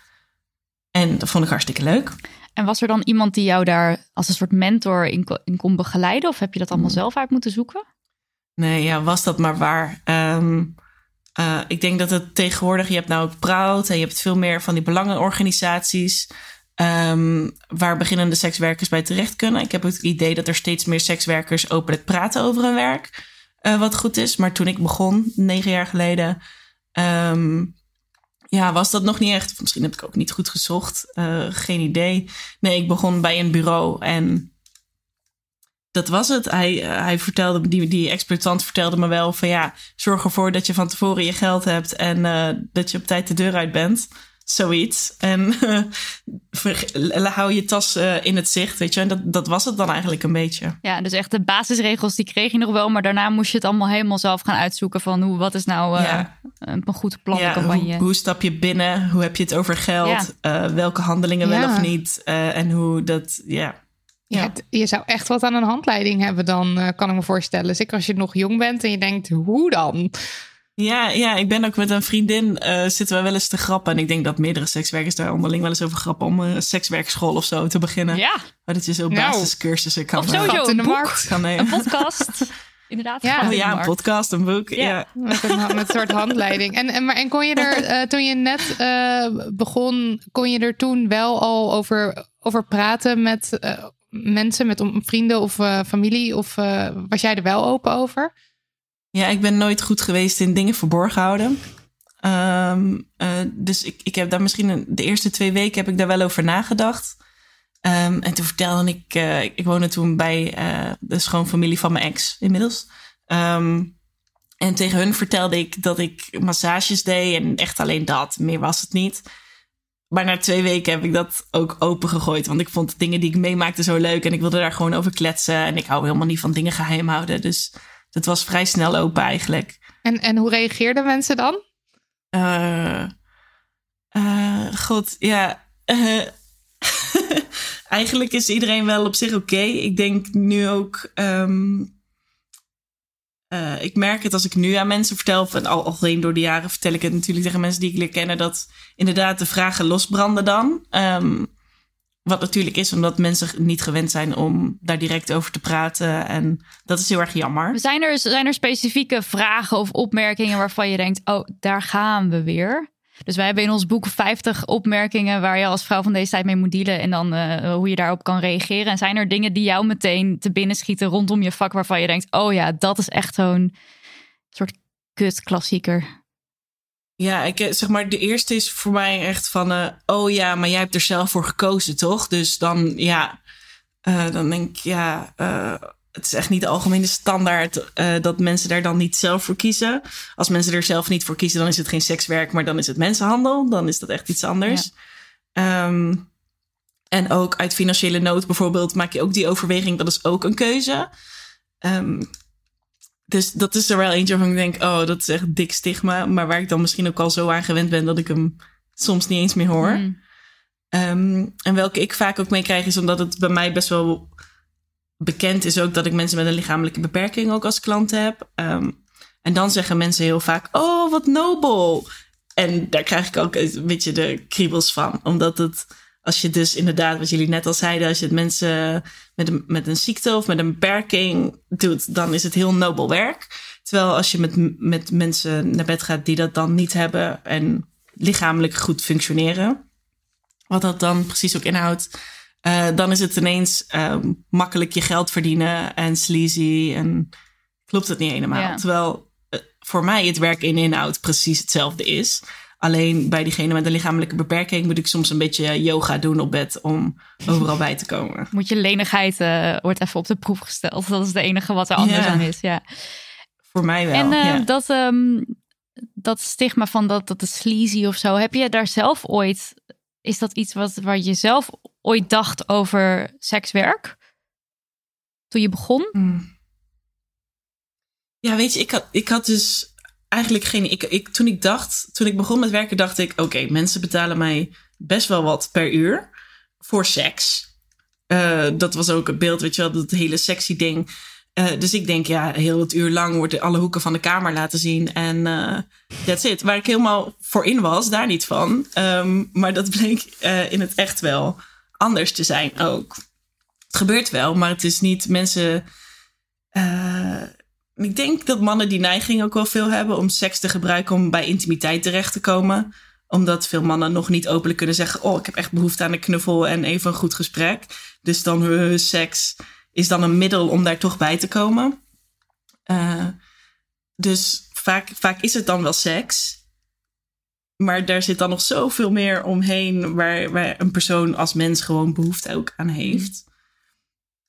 En dat vond ik hartstikke leuk. En was er dan iemand die jou daar als een soort mentor in, in kon begeleiden? Of heb je dat allemaal Hmm. zelf uit moeten zoeken? Nee, ja, was dat maar waar. Um, uh, ik denk dat het tegenwoordig, je hebt nou ook Proud en je hebt veel meer van die belangenorganisaties. Um, waar beginnende sekswerkers bij terecht kunnen. Ik heb het idee dat er steeds meer sekswerkers openlijk praten over hun werk. Uh, wat goed is. Maar toen ik begon, negen jaar geleden, um, ja, was dat nog niet echt. Misschien heb ik ook niet goed gezocht. Uh, geen idee. Nee, ik begon bij een bureau en dat was het. Hij, uh, hij vertelde, die, die exploitant vertelde me wel van ja, zorg ervoor dat je van tevoren je geld hebt en dat je op tijd de deur uit bent. Zoiets. En uh, hou je tas uh, in het zicht, weet je. En dat, dat was het dan eigenlijk een beetje. Ja, dus echt de basisregels die kreeg je nog wel. Maar daarna moest je het allemaal helemaal zelf gaan uitzoeken. Van hoe, wat is nou uh, ja. een, een goed plan ja, campagne. Hoe, hoe, stap je binnen? Hoe heb je het over geld? Ja. welke handelingen wel of niet? en hoe dat, ja... Ja. ja. je zou echt wat aan een handleiding hebben dan, uh, kan ik me voorstellen. Zeker als je nog jong bent en je denkt, hoe dan? Ja, ja, ik ben ook met een vriendin, uh, zitten we wel eens te grappen. En ik denk dat meerdere sekswerkers daar onderling wel eens over grappen... om een sekswerkschool of zo te beginnen. Ja. Maar dat je zo basiscursussen kan... Of sowieso een boek, kan een podcast. Inderdaad. Ja, ja een podcast, een boek. Ja. ja. Met, een, met een soort handleiding. En, en, maar, en kon je er, uh, toen je net uh, begon, kon je er toen wel al over, over praten met uh, mensen, met vrienden of familie? Of was jij er wel open over? Ja, ik ben nooit goed geweest in dingen verborgen houden. Um, uh, dus ik, ik heb daar misschien de eerste twee weken heb ik daar wel over nagedacht. Um, en toen vertelde ik, uh, ik woonde toen bij uh, de schoonfamilie van mijn ex inmiddels. Um, en tegen hun vertelde ik dat ik massages deed en echt alleen dat. Meer was het niet. Maar na twee weken heb ik dat ook open gegooid. Want ik vond de dingen die ik meemaakte zo leuk. En ik wilde daar gewoon over kletsen. En ik hou helemaal niet van dingen geheim houden. Dus dat was vrij snel open eigenlijk. En, en hoe reageerden mensen dan? Uh, uh, God, ja. Uh, eigenlijk is iedereen wel op zich oké. Okay. Ik denk nu ook. Um, ik merk het als ik nu aan mensen vertel. En al, alleen door de jaren vertel ik het natuurlijk tegen mensen die ik leer kennen. Dat inderdaad de vragen losbranden dan. Um, wat natuurlijk is omdat mensen niet gewend zijn om daar direct over te praten. En dat is heel erg jammer. Zijn er, zijn er specifieke vragen of opmerkingen waarvan je denkt: oh, daar gaan we weer? Dus wij hebben in ons boek 50 opmerkingen waar je als vrouw van deze tijd mee moet dealen. En dan uh, hoe je daarop kan reageren. En zijn er dingen die jou meteen te binnen schieten rondom je vak waarvan je denkt: oh ja, dat is echt zo'n soort kut klassieker. Ja, ik zeg maar, de eerste is voor mij echt van, uh, oh ja, maar jij hebt er zelf voor gekozen, toch? Dus dan, ja, uh, dan denk ik, ja, uh, het is echt niet de algemene standaard dat mensen daar dan niet zelf voor kiezen. Als mensen er zelf niet voor kiezen, dan is het geen sekswerk, maar dan is het mensenhandel. Dan is dat echt iets anders. Ja. Um, en ook uit financiële nood bijvoorbeeld maak je ook die overweging, dat is ook een keuze. Um, dus dat is er wel eentje waarvan ik denk, oh, dat is echt dik stigma. Maar waar ik dan misschien ook al zo aan gewend ben dat ik hem soms niet eens meer hoor. Mm. Um, en welke ik vaak ook mee krijg is omdat het bij mij best wel bekend is ook dat ik mensen met een lichamelijke beperking ook als klant heb. Um, en dan zeggen mensen heel vaak, oh, wat nobel. En daar krijg ik ook een beetje de kriebels van. Omdat het, als je dus inderdaad, wat jullie net al zeiden, als je het mensen met een, met een ziekte of met een beperking doet, dan is het heel nobel werk. Terwijl als je met, met mensen naar bed gaat die dat dan niet hebben en lichamelijk goed functioneren, wat dat dan precies ook inhoudt, uh, dan is het ineens uh, makkelijk je geld verdienen en sleazy en klopt het niet helemaal. Ja. Terwijl uh, voor mij het werk in inhoud precies hetzelfde is. Alleen bij diegene met een lichamelijke beperking moet ik soms een beetje yoga doen op bed om overal bij te komen. Moet je lenigheid eh, wordt even op de proef gesteld. Dat is het enige wat er anders Ja. aan is. Ja. Voor mij wel. En eh, ja. dat, ehm, dat stigma van dat, dat is sleazy of zo. Heb je daar zelf ooit... Is dat iets wat, waar je zelf ooit dacht over sekswerk? Toen je begon? Hmm. Ja, weet je, ik had, ik had dus eigenlijk geen. Ik, ik, toen ik dacht, toen ik begon met werken, dacht ik: oké, mensen betalen mij best wel wat per uur voor seks. Eh, dat was ook het beeld, weet je wel, dat hele sexy ding. Eh, dus ik denk, ja, heel het uur lang wordt alle hoeken van de kamer laten zien. En eh that's it. Waar ik helemaal voor in was, daar niet van. Ehm, maar dat bleek in het echt wel anders te zijn ook. Het gebeurt wel, maar het is niet mensen. Ik denk dat mannen die neiging ook wel veel hebben om seks te gebruiken om bij intimiteit terecht te komen. Omdat veel mannen nog niet openlijk kunnen zeggen: Oh, ik heb echt behoefte aan een knuffel en even een goed gesprek. Dus dan hun seks is dan een middel om daar toch bij te komen. Eh, dus vaak, vaak is het dan wel seks. Maar daar zit dan nog zoveel meer omheen waar, waar een persoon als mens gewoon behoefte ook aan heeft.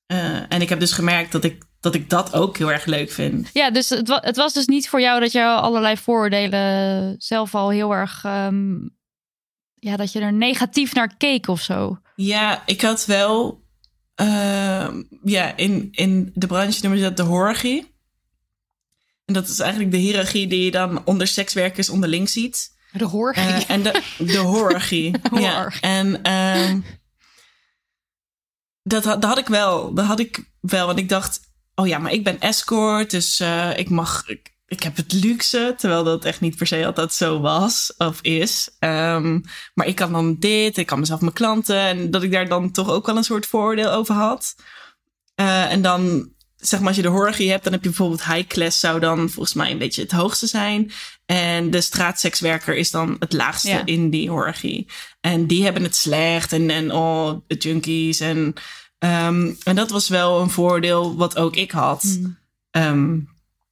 Eh, en ik heb dus gemerkt dat ik, dat ik dat ook heel erg leuk vind. Ja, dus het, wa- het was dus niet voor jou dat je allerlei vooroordelen zelf al heel erg... ehm, ja, dat je er negatief naar keek of zo. Ja, ik had wel. ehm, ja, in, in de branche noemen ze dat de horgie. En dat is eigenlijk de hiërarchie die je dan onder sekswerkers onderling ziet. De hoor. Eh, en de, de horgie. ja. En ehm, dat, had- dat had ik wel. Dat had ik wel. Want ik dacht, oh ja, maar ik ben escort. Dus eh, ik mag. Ik, ik heb het luxe. Terwijl dat echt niet per se altijd zo was of is. Ehm, maar ik kan dan dit. Ik kan mezelf mijn klanten. En dat ik daar dan toch ook wel een soort voordeel over had. Eh, en dan, zeg maar, als je de horgie hebt, dan heb je bijvoorbeeld high class, zou dan volgens mij een beetje het hoogste zijn. En de straatsekswerker is dan het laagste Ja. in die horgie. En die hebben het slecht en, en oh, de junkies. En, ehm, en dat was wel een voordeel wat ook ik had. Hmm. Ehm,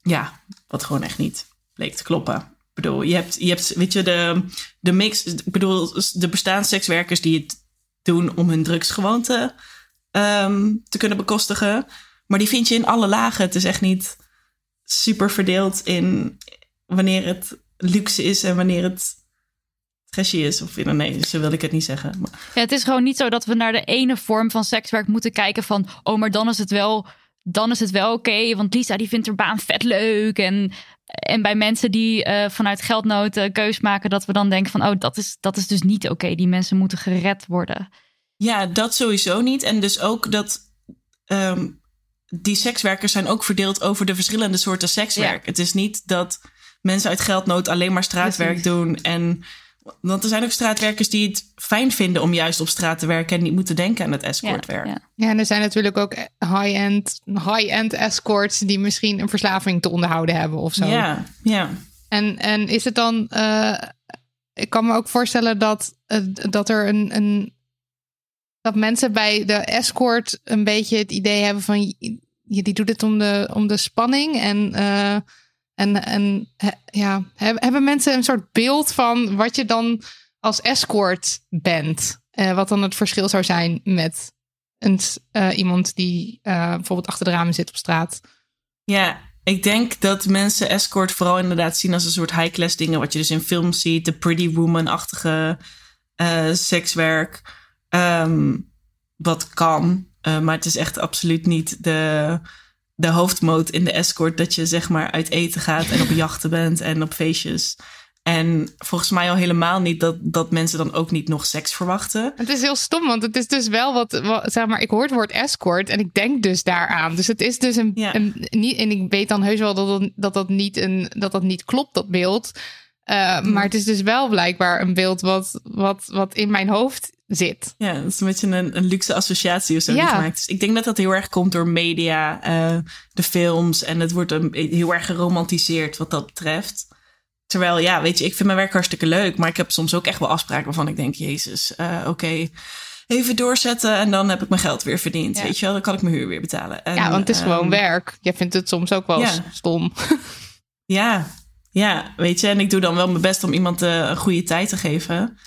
ja, wat gewoon echt niet bleek te kloppen. Ik bedoel, je hebt, je hebt weet je, de, de mix. Ik bedoel, de bestaansekswerkers die het doen om hun drugsgewoonte ehm, te kunnen bekostigen. Maar die vind je in alle lagen. Het is echt niet super verdeeld in wanneer het luxe is en wanneer het trashy is. Of in nee, zo wil ik het niet zeggen. Maar, Ja, het is gewoon niet zo dat we naar de ene vorm van sekswerk moeten kijken van... oh, maar dan is het wel, dan is het wel oké, want Lisa die vindt haar baan vet leuk. En, en bij mensen die eh, vanuit geldnood eh, keus maken... dat we dan denken van, oh, dat is, dat is dus niet oké. Die mensen moeten gered worden. Ja, dat sowieso niet. En dus ook dat ehm, die sekswerkers zijn ook verdeeld over de verschillende soorten sekswerk. Het is niet dat mensen uit geldnood alleen maar straatwerk Precies. doen. En, want er zijn ook straatwerkers die het fijn vinden om juist op straat te werken en niet moeten denken aan het escortwerk. Ja. Ja, en er zijn natuurlijk ook high-end high-end escorts die misschien een verslaving te onderhouden hebben of zo. ja, ja. En, en is het dan. eh, ik kan me ook voorstellen dat, eh, dat er een, een. dat mensen bij de escort een beetje het idee hebben van. Je, die doet het om de, om de spanning. En, eh, en, en ja, heb- hebben mensen een soort beeld van wat je dan als escort bent? Eh, wat dan het verschil zou zijn met een, eh, iemand die eh, bijvoorbeeld achter de ramen zit op straat. Ja, ik denk dat mensen escort vooral inderdaad zien als een soort high-class dingen. Wat je dus in films ziet. De pretty woman-achtige sekswerk. Ehm, wat kan. maar het is echt absoluut niet de, de hoofdmoot in de escort. Dat je zeg maar uit eten gaat en op jachten bent en op feestjes. En volgens mij al helemaal niet dat, dat mensen dan ook niet nog seks verwachten. Het is heel stom, want het is dus wel wat, wat zeg maar, ik hoor het woord escort en ik denk dus daaraan. Dus het is dus een, Ja. een niet, en ik weet dan heus wel dat dat, dat, dat, niet, een, dat, dat niet klopt, dat beeld. Uh, Maar het is dus wel blijkbaar een beeld wat, wat, wat in mijn hoofd zit. Ja, het is een beetje een, een luxe associatie of zo die gemaakt is. Ik denk dat dat heel erg komt door media, eh, de films. En het wordt een, heel erg geromantiseerd wat dat betreft. Terwijl, ja, weet je, ik vind mijn werk hartstikke leuk. Maar ik heb soms ook echt wel afspraken waarvan ik denk... Jezus, eh, oké, even doorzetten en dan heb ik mijn geld weer verdiend. Ja. Weet je wel, dan kan ik mijn huur weer betalen. En, ja, want het is ehm, gewoon werk. Jij vindt het soms ook wel ja. stom. Ja, ja, weet je, en ik doe dan wel mijn best om iemand eh, een goede tijd te geven.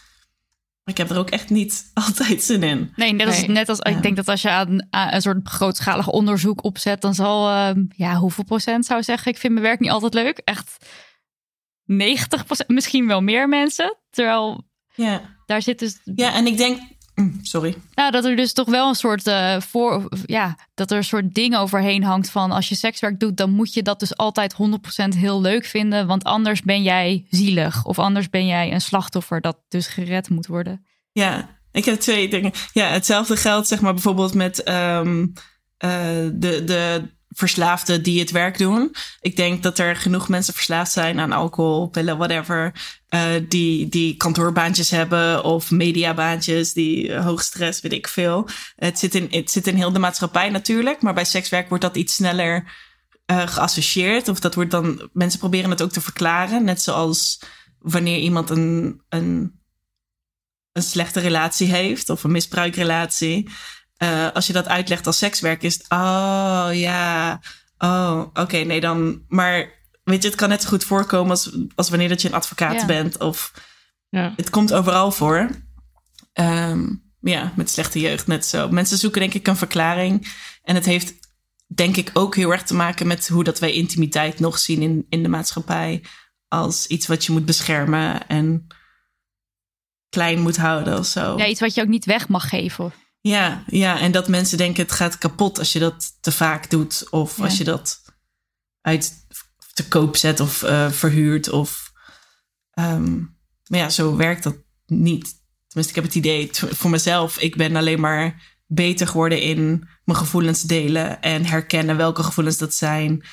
Maar ik heb er ook echt niet altijd zin in. Nee, net als, Nee. net als Ja. ik denk dat als je aan, aan een soort grootschalig onderzoek opzet, dan zal, ehm, ja, hoeveel procent zou ik zeggen, ik vind mijn werk niet altijd leuk. Echt 90 procent, misschien wel meer mensen. Terwijl Ja, daar zit dus, ja en ik denk... Mm, Sorry. nou, dat er dus toch wel een soort eh, voor, ja, dat er een soort ding overheen hangt van als je sekswerk doet, dan moet je dat dus altijd 100% heel leuk vinden, want anders ben jij zielig of anders ben jij een slachtoffer dat dus gered moet worden. Ja, ik heb twee dingen. Ja, hetzelfde geldt zeg maar bijvoorbeeld met ehm, eh, de, de verslaafden die het werk doen. Ik denk dat er genoeg mensen verslaafd zijn aan alcohol, pillen, whatever. eh, die, die kantoorbaantjes hebben of mediabaantjes, die eh, hoog stress, weet ik veel. Het zit, in, het zit in heel de maatschappij natuurlijk, maar bij sekswerk wordt dat iets sneller eh, geassocieerd. Of dat wordt dan, mensen proberen het ook te verklaren. Net zoals wanneer iemand een, een een slechte relatie heeft of een misbruikrelatie. Eh, als je dat uitlegt als sekswerk, is het, oh ja, oh oké, nee dan. Maar weet je, het kan net zo goed voorkomen als, als wanneer dat je een advocaat Ja. bent. Of Ja. het komt overal voor. Ehm, ja, met slechte jeugd net zo. Mensen zoeken denk ik een verklaring. En het heeft denk ik ook heel erg te maken met hoe dat wij intimiteit nog zien in, in de maatschappij. Als iets wat je moet beschermen en klein moet houden of zo. Ja, iets wat je ook niet weg mag geven. Ja, ja, en dat mensen denken het gaat kapot als je dat te vaak doet. Of Ja. als je dat uit te koop zet of eh, verhuurt. Of, ehm, maar ja, zo werkt dat niet. Tenminste, ik heb het idee voor mezelf. Ik ben alleen maar beter geworden in mijn gevoelens delen. En herkennen welke gevoelens dat zijn.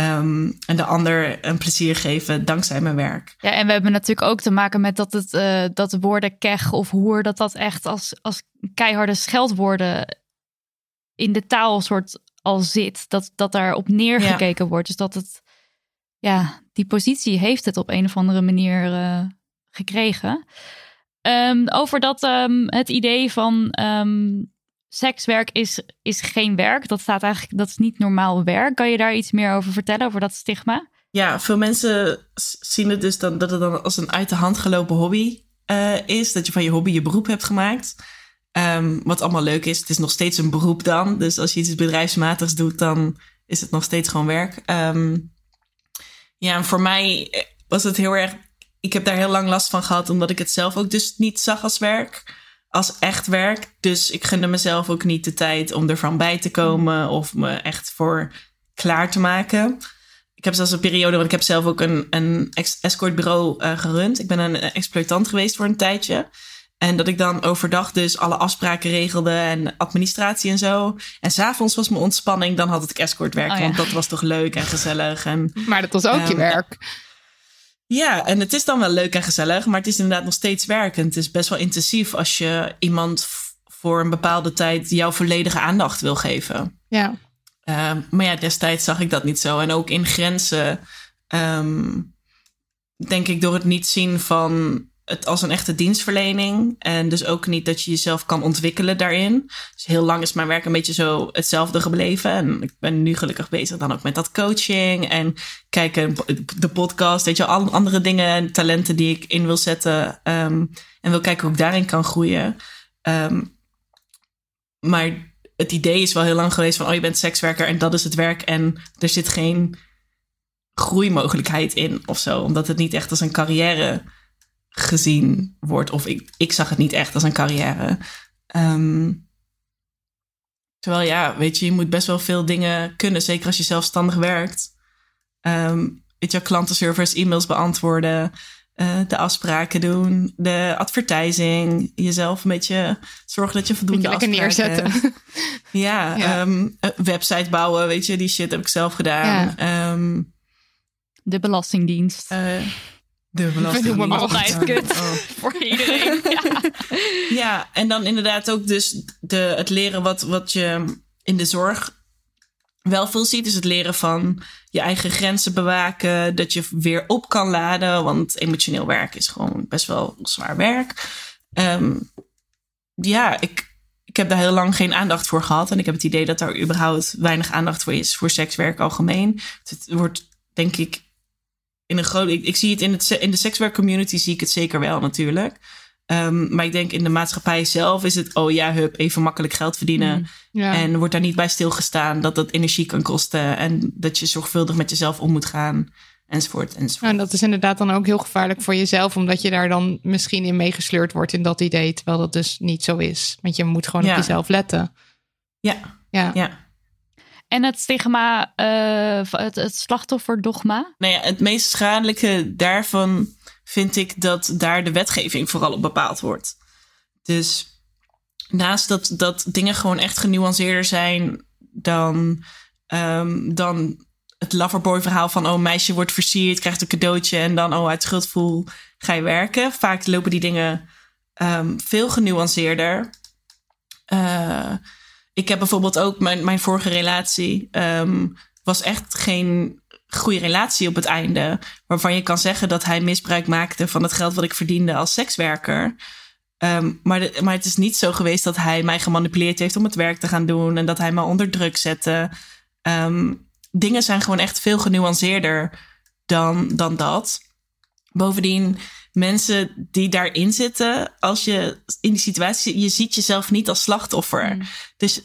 Ehm, en de ander een plezier geven dankzij mijn werk. Ja, en we hebben natuurlijk ook te maken met dat, het, eh, dat de woorden keg of hoer, dat dat echt als, als keiharde scheldwoorden in de taal soort al zit. Dat, dat daar op neergekeken wordt. Dus dat het, ja, die positie heeft het op een of andere manier eh, gekregen. Ehm, over dat ehm, het idee van sekswerk is, is geen werk. Dat staat eigenlijk, dat is niet normaal werk. Kan je daar iets meer over vertellen, over dat stigma? Ja, veel mensen zien het dus dan, dat het dan als een uit de hand gelopen hobby eh, is. Dat je van je hobby je beroep hebt gemaakt. Ehm, wat allemaal leuk is. Het is nog steeds een beroep dan. Dus als je iets bedrijfsmatigs doet, dan is het nog steeds gewoon werk. Ehm, ja, en voor mij eh, was het heel erg... Ik heb daar heel lang last van gehad, omdat ik het zelf ook dus niet zag als werk. Als echt werk. Dus ik gunde mezelf ook niet de tijd om ervan bij te komen of me echt voor klaar te maken. Ik heb zelfs een periode, want ik heb zelf ook een, een escortbureau eh gerund. Ik ben een exploitant geweest voor een tijdje. En dat ik dan overdag dus alle afspraken regelde en administratie en zo. En s'avonds was mijn ontspanning, dan had ik escortwerk. Oh ja. Want dat was toch leuk en gezellig. En Maar dat was ook je Ehm, werk. Ja, en het is dan wel leuk en gezellig, maar het is inderdaad nog steeds werkend. Het is best wel intensief als je iemand voor een bepaalde tijd jouw volledige aandacht wil geven. Ja. Ehm, maar ja, destijds zag ik dat niet zo. En ook in grenzen, ehm, denk ik, door het niet zien van het als een echte dienstverlening. En dus ook niet dat je jezelf kan ontwikkelen daarin. Dus heel lang is mijn werk een beetje zo hetzelfde gebleven. En ik ben nu gelukkig bezig dan ook met dat coaching. En kijken, de podcast, weet je, alle andere dingen en talenten die ik in wil zetten. ehm, en wil kijken hoe ik daarin kan groeien. Ehm, maar het idee is wel heel lang geweest van, oh, je bent sekswerker en dat is het werk. En er zit geen groeimogelijkheid in of zo. Omdat het niet echt als een carrière gezien wordt. Of ik, ik zag het niet echt als een carrière. Ehm, terwijl ja, weet je, je moet best wel veel dingen kunnen. Zeker als je zelfstandig werkt. Ehm, weet je, klantenservice, e-mails beantwoorden. eh, de afspraken doen. De advertising. Jezelf een beetje zorgen dat je voldoende Moet je lekker neerzetten. ja, Ja. ehm, website bouwen, weet je, die shit heb ik zelf gedaan. De Belastingdienst. eh, de maar op. Altijd kut. Oh. Voor iedereen. Ja. Ja, en dan inderdaad ook dus de, het leren wat, wat je in de zorg wel veel ziet. is het leren van je eigen grenzen bewaken. Dat je weer op kan laden. Want emotioneel werk is gewoon best wel zwaar werk. Ehm, ja, ik, ik heb daar heel lang geen aandacht voor gehad. En ik heb het idee dat daar überhaupt weinig aandacht voor is. Voor sekswerk algemeen. Het wordt denk ik in een groot. Ik, ik zie het in, het in de sekswerkcommunity zie ik het zeker wel natuurlijk. Ehm, maar ik denk in de maatschappij zelf is het, oh ja, hup, even makkelijk geld verdienen. Mm, Ja. En wordt daar niet bij stilgestaan dat dat energie kan kosten. En dat je zorgvuldig met jezelf om moet gaan. Enzovoort, enzovoort. En dat is inderdaad dan ook heel gevaarlijk voor jezelf, omdat je daar dan misschien in meegesleurd wordt in dat idee, terwijl dat dus niet zo is. Want je moet gewoon Ja. op jezelf letten. Ja, Ja. ja. En het stigma, eh, het, het slachtofferdogma. Nou ja, het meest schadelijke daarvan vind ik dat daar de wetgeving vooral op bepaald wordt. Dus naast dat, dat dingen gewoon echt genuanceerder zijn dan, ehm, dan het loverboy verhaal van oh, meisje wordt versierd, krijgt een cadeautje en dan oh, uit schuldgevoel ga je werken. Vaak lopen die dingen ehm, veel genuanceerder. Eh, ik heb bijvoorbeeld ook mijn, mijn vorige relatie ehm, was echt geen goede relatie op het einde. Waarvan je kan zeggen dat hij misbruik maakte van het geld wat ik verdiende als sekswerker. Ehm, maar, maar het is niet zo geweest dat hij mij gemanipuleerd heeft om het werk te gaan doen. En dat hij me onder druk zette. Ehm, dingen zijn gewoon echt veel genuanceerder dan, dan dat. Bovendien, mensen die daarin zitten, als je in die situatie je ziet jezelf niet als slachtoffer. Dus,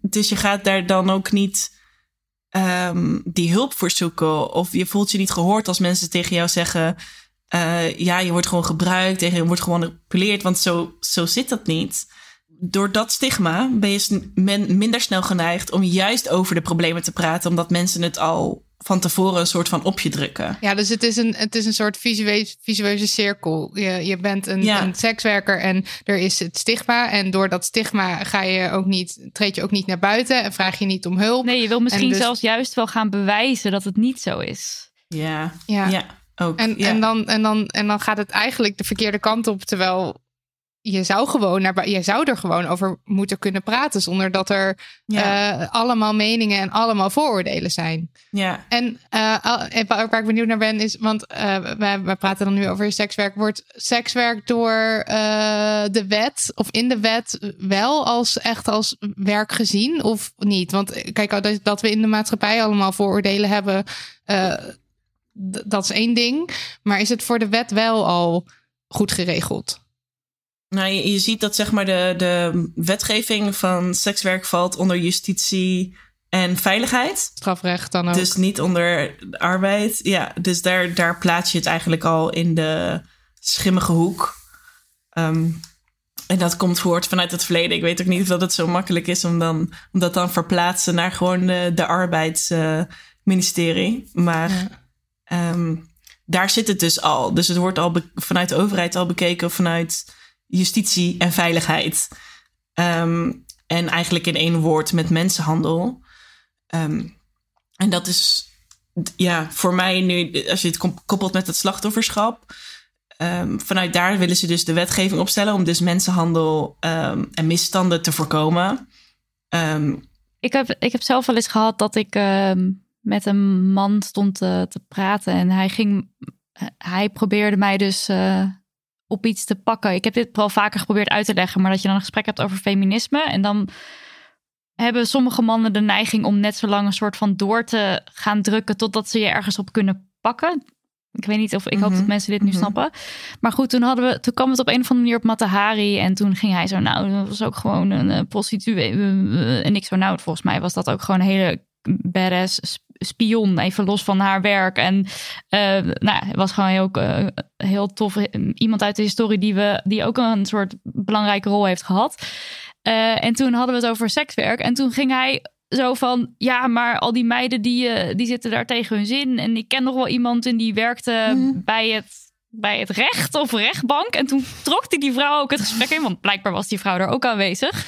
dus je gaat daar dan ook niet ehm, die hulp voor zoeken. Of je voelt je niet gehoord als mensen tegen jou zeggen: eh, Ja, je wordt gewoon gebruikt en je wordt gewoon gemanipuleerd. Want zo, zo zit dat niet. Door dat stigma ben je men- minder snel geneigd om juist over de problemen te praten, omdat mensen het al van tevoren een soort van op je drukken. Ja, dus het is een, het is een soort visuele, visueuze cirkel. Je, je bent een, Ja. een sekswerker en er is het stigma. En door dat stigma ga je ook niet, treed je ook niet naar buiten en vraag je niet om hulp. Nee, je wil misschien En dus- zelfs juist wel gaan bewijzen dat het niet zo is. Ja, Ja. ja, ook. En, ja. en, dan, en, dan, en dan gaat het eigenlijk de verkeerde kant op. Terwijl je zou, gewoon naar, je zou er gewoon over moeten kunnen praten. Zonder dat er Ja. eh, allemaal meningen en allemaal vooroordelen zijn. ja. En eh, waar ik benieuwd naar ben is, want eh we, we praten dan nu over sekswerk. Wordt sekswerk door de wet of in de wet wel als echt als werk gezien of niet? Want kijk, dat, dat we in de maatschappij allemaal vooroordelen hebben, dat is één ding. Maar is het voor de wet wel al goed geregeld? Nou, je, je ziet dat zeg maar de, de wetgeving van sekswerk valt onder justitie en veiligheid. Strafrecht dan ook. Dus niet onder arbeid. Ja, dus daar, daar plaats je het eigenlijk al in de schimmige hoek. Ehm, en dat komt voort vanuit het verleden. Ik weet ook niet of dat het zo makkelijk is om, dan, om dat dan verplaatsen naar gewoon de, de arbeidsministerie. maar ehm, daar zit het dus al. Dus het wordt al vanuit de overheid al bekeken vanuit justitie en veiligheid. Ehm, en eigenlijk in één woord met mensenhandel. Ehm, en dat is ja, voor mij nu, als je het koppelt met het slachtofferschap. ehm, vanuit daar willen ze dus de wetgeving opstellen om dus mensenhandel en misstanden te voorkomen. Ik heb, ik heb zelf wel eens gehad dat ik met een man stond te, te praten en hij ging, hij probeerde mij dus eh, op iets te pakken. Ik heb dit wel vaker geprobeerd uit te leggen, maar dat je dan een gesprek hebt over feminisme en dan hebben sommige mannen de neiging om net zo lang een soort van door te gaan drukken totdat ze je ergens op kunnen pakken. Ik weet niet of ik hoop Mhm. dat mensen dit nu Mhm. snappen. Maar goed, toen hadden we, toen kwam het op een of andere manier op Matahari. En toen ging hij zo, nou, dat was ook gewoon een eh, prostituee. eh, eh, En ik zo, nou, volgens mij was dat ook gewoon een hele badass sp- spion. Even los van haar werk. En eh, nou, was gewoon heel, eh, heel tof. Iemand uit de historie die, we, die ook een soort belangrijke rol heeft gehad. Eh, en toen hadden we het over sekswerk. En toen ging hij zo van, ja, maar al die meiden die, eh, die zitten daar tegen hun zin. En ik ken nog wel iemand en die werkte bij, het, bij het recht of rechtbank. En toen trok hij die vrouw ook het gesprek in, want blijkbaar was die vrouw er ook aanwezig.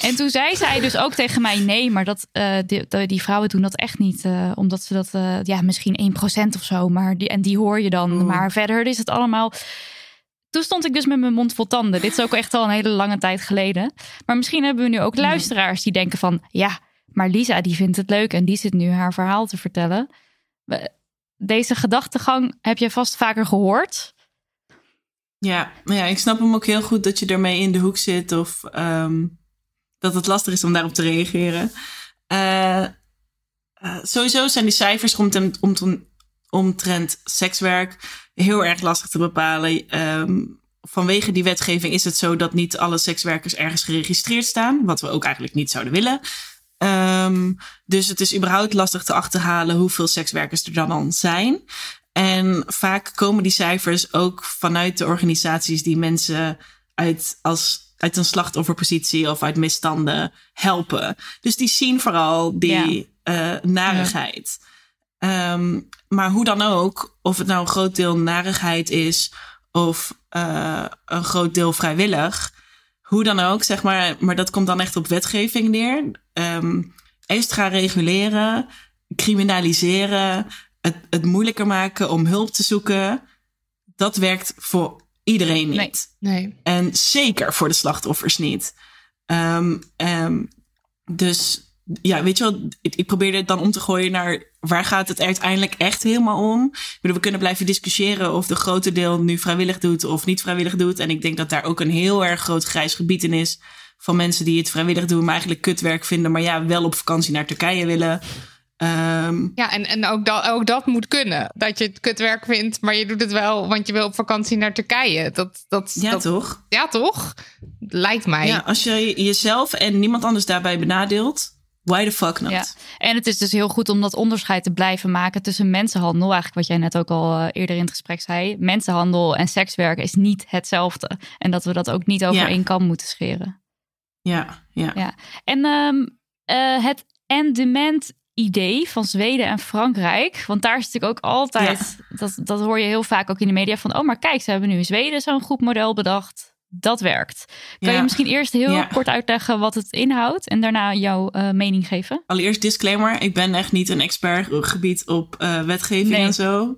En toen zei zij dus ook tegen mij, nee, maar dat, eh, die, vrouwen doen dat echt niet. eh, omdat ze dat, eh, ja, misschien 1% of zo. Maar die, en die hoor je dan. Maar verder is het allemaal... Toen stond ik dus met mijn mond vol tanden. Dit is ook echt al een hele lange tijd geleden. Maar misschien hebben we nu ook luisteraars die denken van... ja, maar Lisa die vindt het leuk en die zit nu haar verhaal te vertellen. Deze gedachtegang heb je vast vaker gehoord. ja, ja, ik snap hem ook heel goed dat je ermee in de hoek zit of ehm, dat het lastig is om daarop te reageren. Eh, eh, sowieso zijn die cijfers rondom, rondom, omtrent sekswerk heel erg lastig te bepalen. Ehm, vanwege die wetgeving is het zo dat niet alle sekswerkers ergens geregistreerd staan, wat we ook eigenlijk niet zouden willen. Ehm, dus het is überhaupt lastig te achterhalen hoeveel sekswerkers er dan, dan zijn. En vaak komen die cijfers ook vanuit de organisaties die mensen uit, als, uit een slachtofferpositie of uit misstanden helpen. Dus die zien vooral die eh, narigheid. Ehm, maar hoe dan ook, of het nou een groot deel narigheid is of uh, een groot deel vrijwillig, hoe dan ook, zeg maar, maar dat komt dan echt op wetgeving neer. Um, eerst gaan reguleren, criminaliseren, het, het moeilijker maken om hulp te zoeken. Dat werkt voor iedereen niet. Nee. En zeker voor de slachtoffers niet. Um, um, dus ja, weet je wel, ik, ik probeerde het dan om te gooien naar waar gaat het uiteindelijk echt helemaal om? Bedoel, we kunnen blijven discussiëren of de grote deel nu vrijwillig doet of niet vrijwillig doet. En ik denk dat daar ook een heel erg groot grijs gebied in is van mensen die het vrijwillig doen, maar eigenlijk kutwerk vinden, maar ja, wel op vakantie naar Turkije willen. Um, ja, en, en ook, dat, ook dat moet kunnen. Dat je het kutwerk vindt, maar je doet het wel, want je wil op vakantie naar Turkije. Dat, dat, ja, dat, toch? Ja, toch? Lijkt mij. Ja, als je jezelf en niemand anders daarbij benadeelt, Why the fuck not? Ja. En het is dus heel goed om dat onderscheid te blijven maken tussen mensenhandel, eigenlijk wat jij net ook al uh, eerder in het gesprek zei. Mensenhandel en sekswerk is niet hetzelfde. En dat we dat ook niet over Ja. kam moeten scheren. Ja, ja. Ja. En ehm, eh, het end-demand idee van Zweden en Frankrijk. Want daar is natuurlijk ook altijd, dat, dat hoor je heel vaak ook in de media van, oh maar kijk, ze hebben nu in Zweden zo'n goed model bedacht. Dat werkt. Kan Ja. je misschien eerst heel Ja. kort uitleggen wat het inhoudt en daarna jouw eh, mening geven? Allereerst disclaimer, ik ben echt niet een expert op gebied op eh, wetgeving Nee. en zo.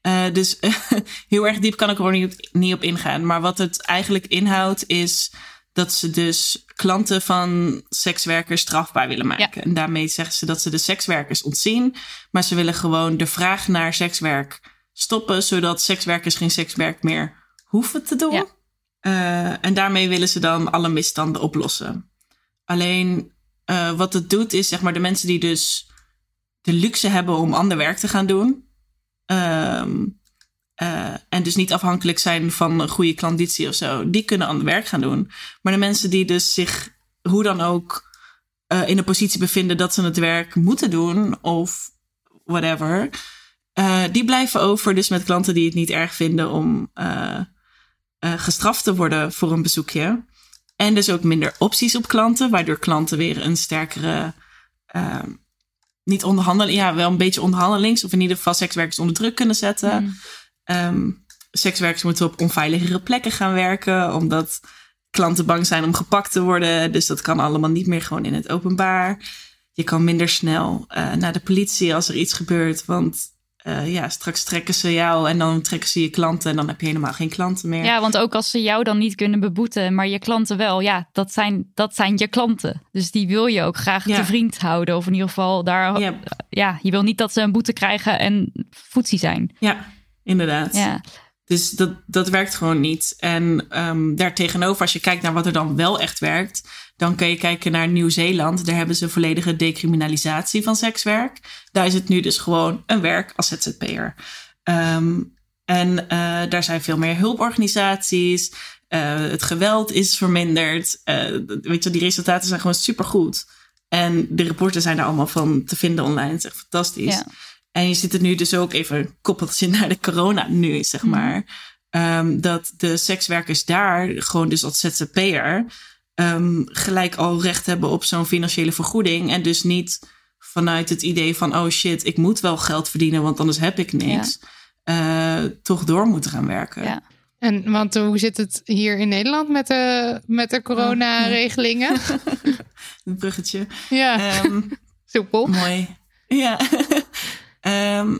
Eh, dus heel erg diep kan ik er niet op, niet op ingaan. Maar wat het eigenlijk inhoudt is dat ze dus klanten van sekswerkers strafbaar willen maken. En daarmee zeggen ze dat ze de sekswerkers ontzien. Maar ze willen gewoon de vraag naar sekswerk stoppen, zodat sekswerkers geen sekswerk meer hoeven te doen. Ja. Eh, en daarmee willen ze dan alle misstanden oplossen. Alleen eh, wat het doet is, zeg maar, de mensen die dus de luxe hebben om ander werk te gaan doen. ehm, eh, en dus niet afhankelijk zijn van een goede klanditie of zo. Die kunnen ander werk gaan doen. Maar de mensen die dus zich hoe dan ook eh, in een positie bevinden dat ze het werk moeten doen of whatever. eh, die blijven over dus met klanten die het niet erg vinden om gestraft te worden voor een bezoekje. En dus ook minder opties op klanten, waardoor klanten weer een sterkere, ehm, niet onderhandelen, ja, wel een beetje onderhandelings, of in ieder geval sekswerkers onder druk kunnen zetten. Mm. Ehm, sekswerkers moeten op onveiligere plekken gaan werken, omdat klanten bang zijn om gepakt te worden. Dus dat kan allemaal niet meer gewoon in het openbaar. Je kan minder snel eh, naar de politie als er iets gebeurt, want eh, ja, straks trekken ze jou en dan trekken ze je klanten en dan heb je helemaal geen klanten meer. Ja, want ook als ze jou dan niet kunnen beboeten, maar je klanten wel, ja, dat zijn, dat zijn je klanten. Dus die wil je ook graag Ja. te vriend houden. Of in ieder geval daar, ja. Ja. je wil niet dat ze een boete krijgen en voetsie zijn. Ja, inderdaad. Ja, Dus dat, dat werkt gewoon niet. En ehm daartegenover, als je kijkt naar wat er dan wel echt werkt, dan kun je kijken naar Nieuw-Zeeland. Daar hebben ze volledige decriminalisatie van sekswerk. Daar is het nu dus gewoon een werk als ZZP'er. Ehm en eh, daar zijn veel meer hulporganisaties. Eh, het geweld is verminderd. Eh, weet je, die resultaten zijn gewoon supergoed. En de rapporten zijn er allemaal van te vinden online. Het is echt fantastisch. Ja. En je ziet het nu dus ook even koppeltje naar de corona nu, zeg maar. Ehm, dat de sekswerkers daar gewoon dus als ZZP'er ehm, gelijk al recht hebben op zo'n financiële vergoeding. En dus niet vanuit het idee van, oh shit, ik moet wel geld verdienen, want anders heb ik niks. eh, toch door moeten gaan werken. ja. En want hoe zit het hier in Nederland met de, met de coronaregelingen? Een bruggetje. Ja, Ehm, soepel. Mooi. Ja. Ehm,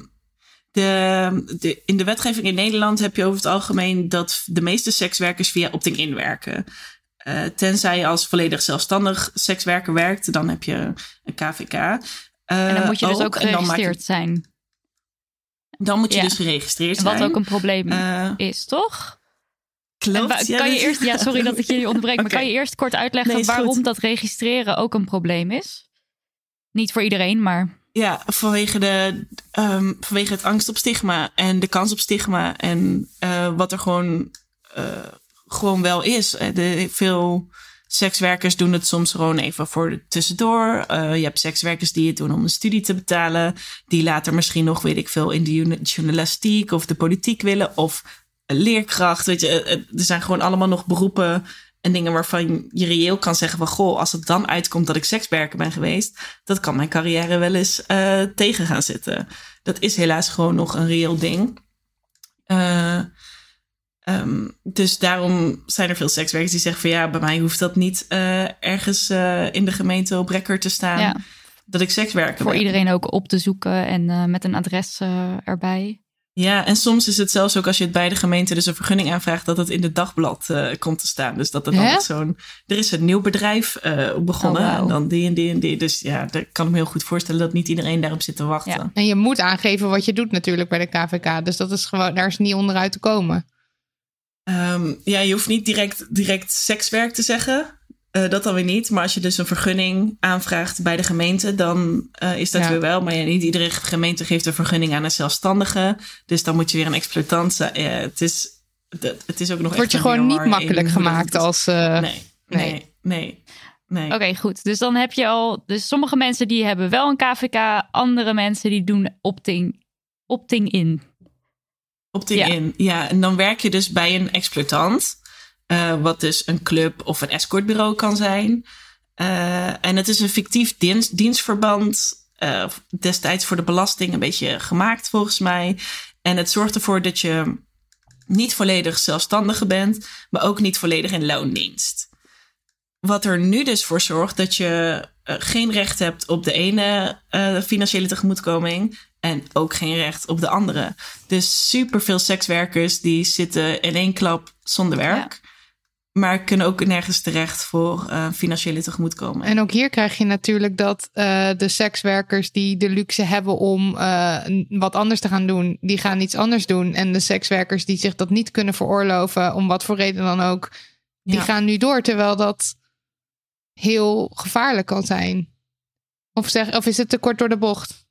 de, de, in de wetgeving in Nederland heb je over het algemeen dat de meeste sekswerkers via opting-in werken. Eh, tenzij je als volledig zelfstandig sekswerker werkt, dan heb je een KVK. En dan moet je dus ook je- geregistreerd zijn. Dan moet je Ja. dus geregistreerd Wat zijn. ook een probleem Eh, is, toch? klopt. Kan je eerst, ja, sorry dat ik jullie onderbreek, maar kan je eerst kort uitleggen Nee, waarom goed. dat registreren ook een probleem is? Niet voor iedereen, maar Ja, vanwege, de, ehm, vanwege het angst op stigma en de kans op stigma. En eh, wat er gewoon, eh, gewoon wel is. Eh, De, veel sekswerkers doen het soms gewoon even voor tussendoor. Je hebt sekswerkers die het doen om een studie te betalen. Die later misschien nog, weet ik veel, in de journa- journalistiek of de politiek willen. Of leerkracht. Weet je, er zijn gewoon allemaal nog beroepen en dingen waarvan je reëel kan zeggen van... goh, als het dan uitkomt dat ik sekswerker ben geweest... dat kan mijn carrière wel eens eh, tegen gaan zitten. Dat is helaas gewoon nog een reëel ding. Eh, ehm, dus daarom zijn er veel sekswerkers die zeggen van... ja, bij mij hoeft dat niet eh, ergens in de gemeente op record te staan... Ja. dat ik sekswerker Voor ben. iedereen ook op te zoeken en met een adres erbij. Ja, en soms is het zelfs ook als je het bij de gemeente dus een vergunning aanvraagt, dat het in het dagblad eh, komt te staan. Dus dat er dan zo'n. Er is een nieuw bedrijf eh, begonnen. Oh. En dan die en die en die. Dus ja, ik kan me heel goed voorstellen dat niet iedereen daarop zit te wachten. Ja. En je moet aangeven wat je doet natuurlijk bij de KVK. Dus dat is gewoon, daar is niet onderuit te komen. Ehm, ja, je hoeft niet direct, direct sekswerk te zeggen. Eh, dat dan weer niet. Maar als je dus een vergunning aanvraagt bij de gemeente, dan eh, is dat Ja. weer wel. Maar ja, niet iedere gemeente geeft een vergunning aan een zelfstandige. Dus dan moet je weer een exploitant zijn. Het, is, het, is ook nog Word je gewoon niet makkelijk in gemaakt als... eh, Nee, nee, nee. nee. Oké, goed. Dus dan heb je al... Dus sommige mensen die hebben wel een KVK. Andere mensen die doen opting, opting in. Opting Ja. in. Ja, en dan werk je dus bij een exploitant. Eh, wat dus een club of een escortbureau kan zijn. Eh, en het is een fictief dienst, dienstverband. eh, destijds voor de belasting een beetje gemaakt volgens mij. En het zorgt ervoor dat je niet volledig zelfstandige bent, maar ook niet volledig in loondienst. Wat er nu dus voor zorgt dat je geen recht hebt op de ene financiële tegemoetkoming en ook geen recht op de andere. Dus superveel sekswerkers die zitten in één klap zonder werk. Maar kunnen ook nergens terecht voor eh, financiële tegemoetkoming. En ook hier krijg je natuurlijk dat eh, de sekswerkers die de luxe hebben om eh, wat anders te gaan doen, die gaan iets anders doen. En de sekswerkers die zich dat niet kunnen veroorloven, om wat voor reden dan ook, die Ja. gaan nu door. Terwijl dat heel gevaarlijk kan zijn. Of, zeg, of is het te kort door de bocht?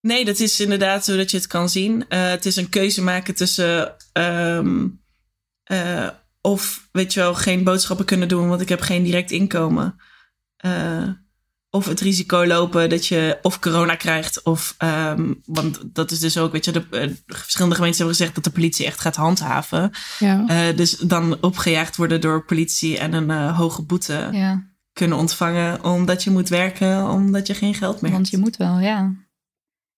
Nee, dat is inderdaad zo dat je het kan zien. Het is een keuze maken tussen. ehm, eh, of weet je wel, geen boodschappen kunnen doen, want ik heb geen direct inkomen. Eh, of het risico lopen dat je of corona krijgt, of. ehm, want dat is dus ook, weet je, de, eh, verschillende gemeenten hebben gezegd dat de politie echt gaat handhaven. Ja. Eh, dus dan opgejaagd worden door politie en een hoge boete Ja, kunnen ontvangen, omdat je moet werken, omdat je geen geld meer want hebt. je moet wel, ja.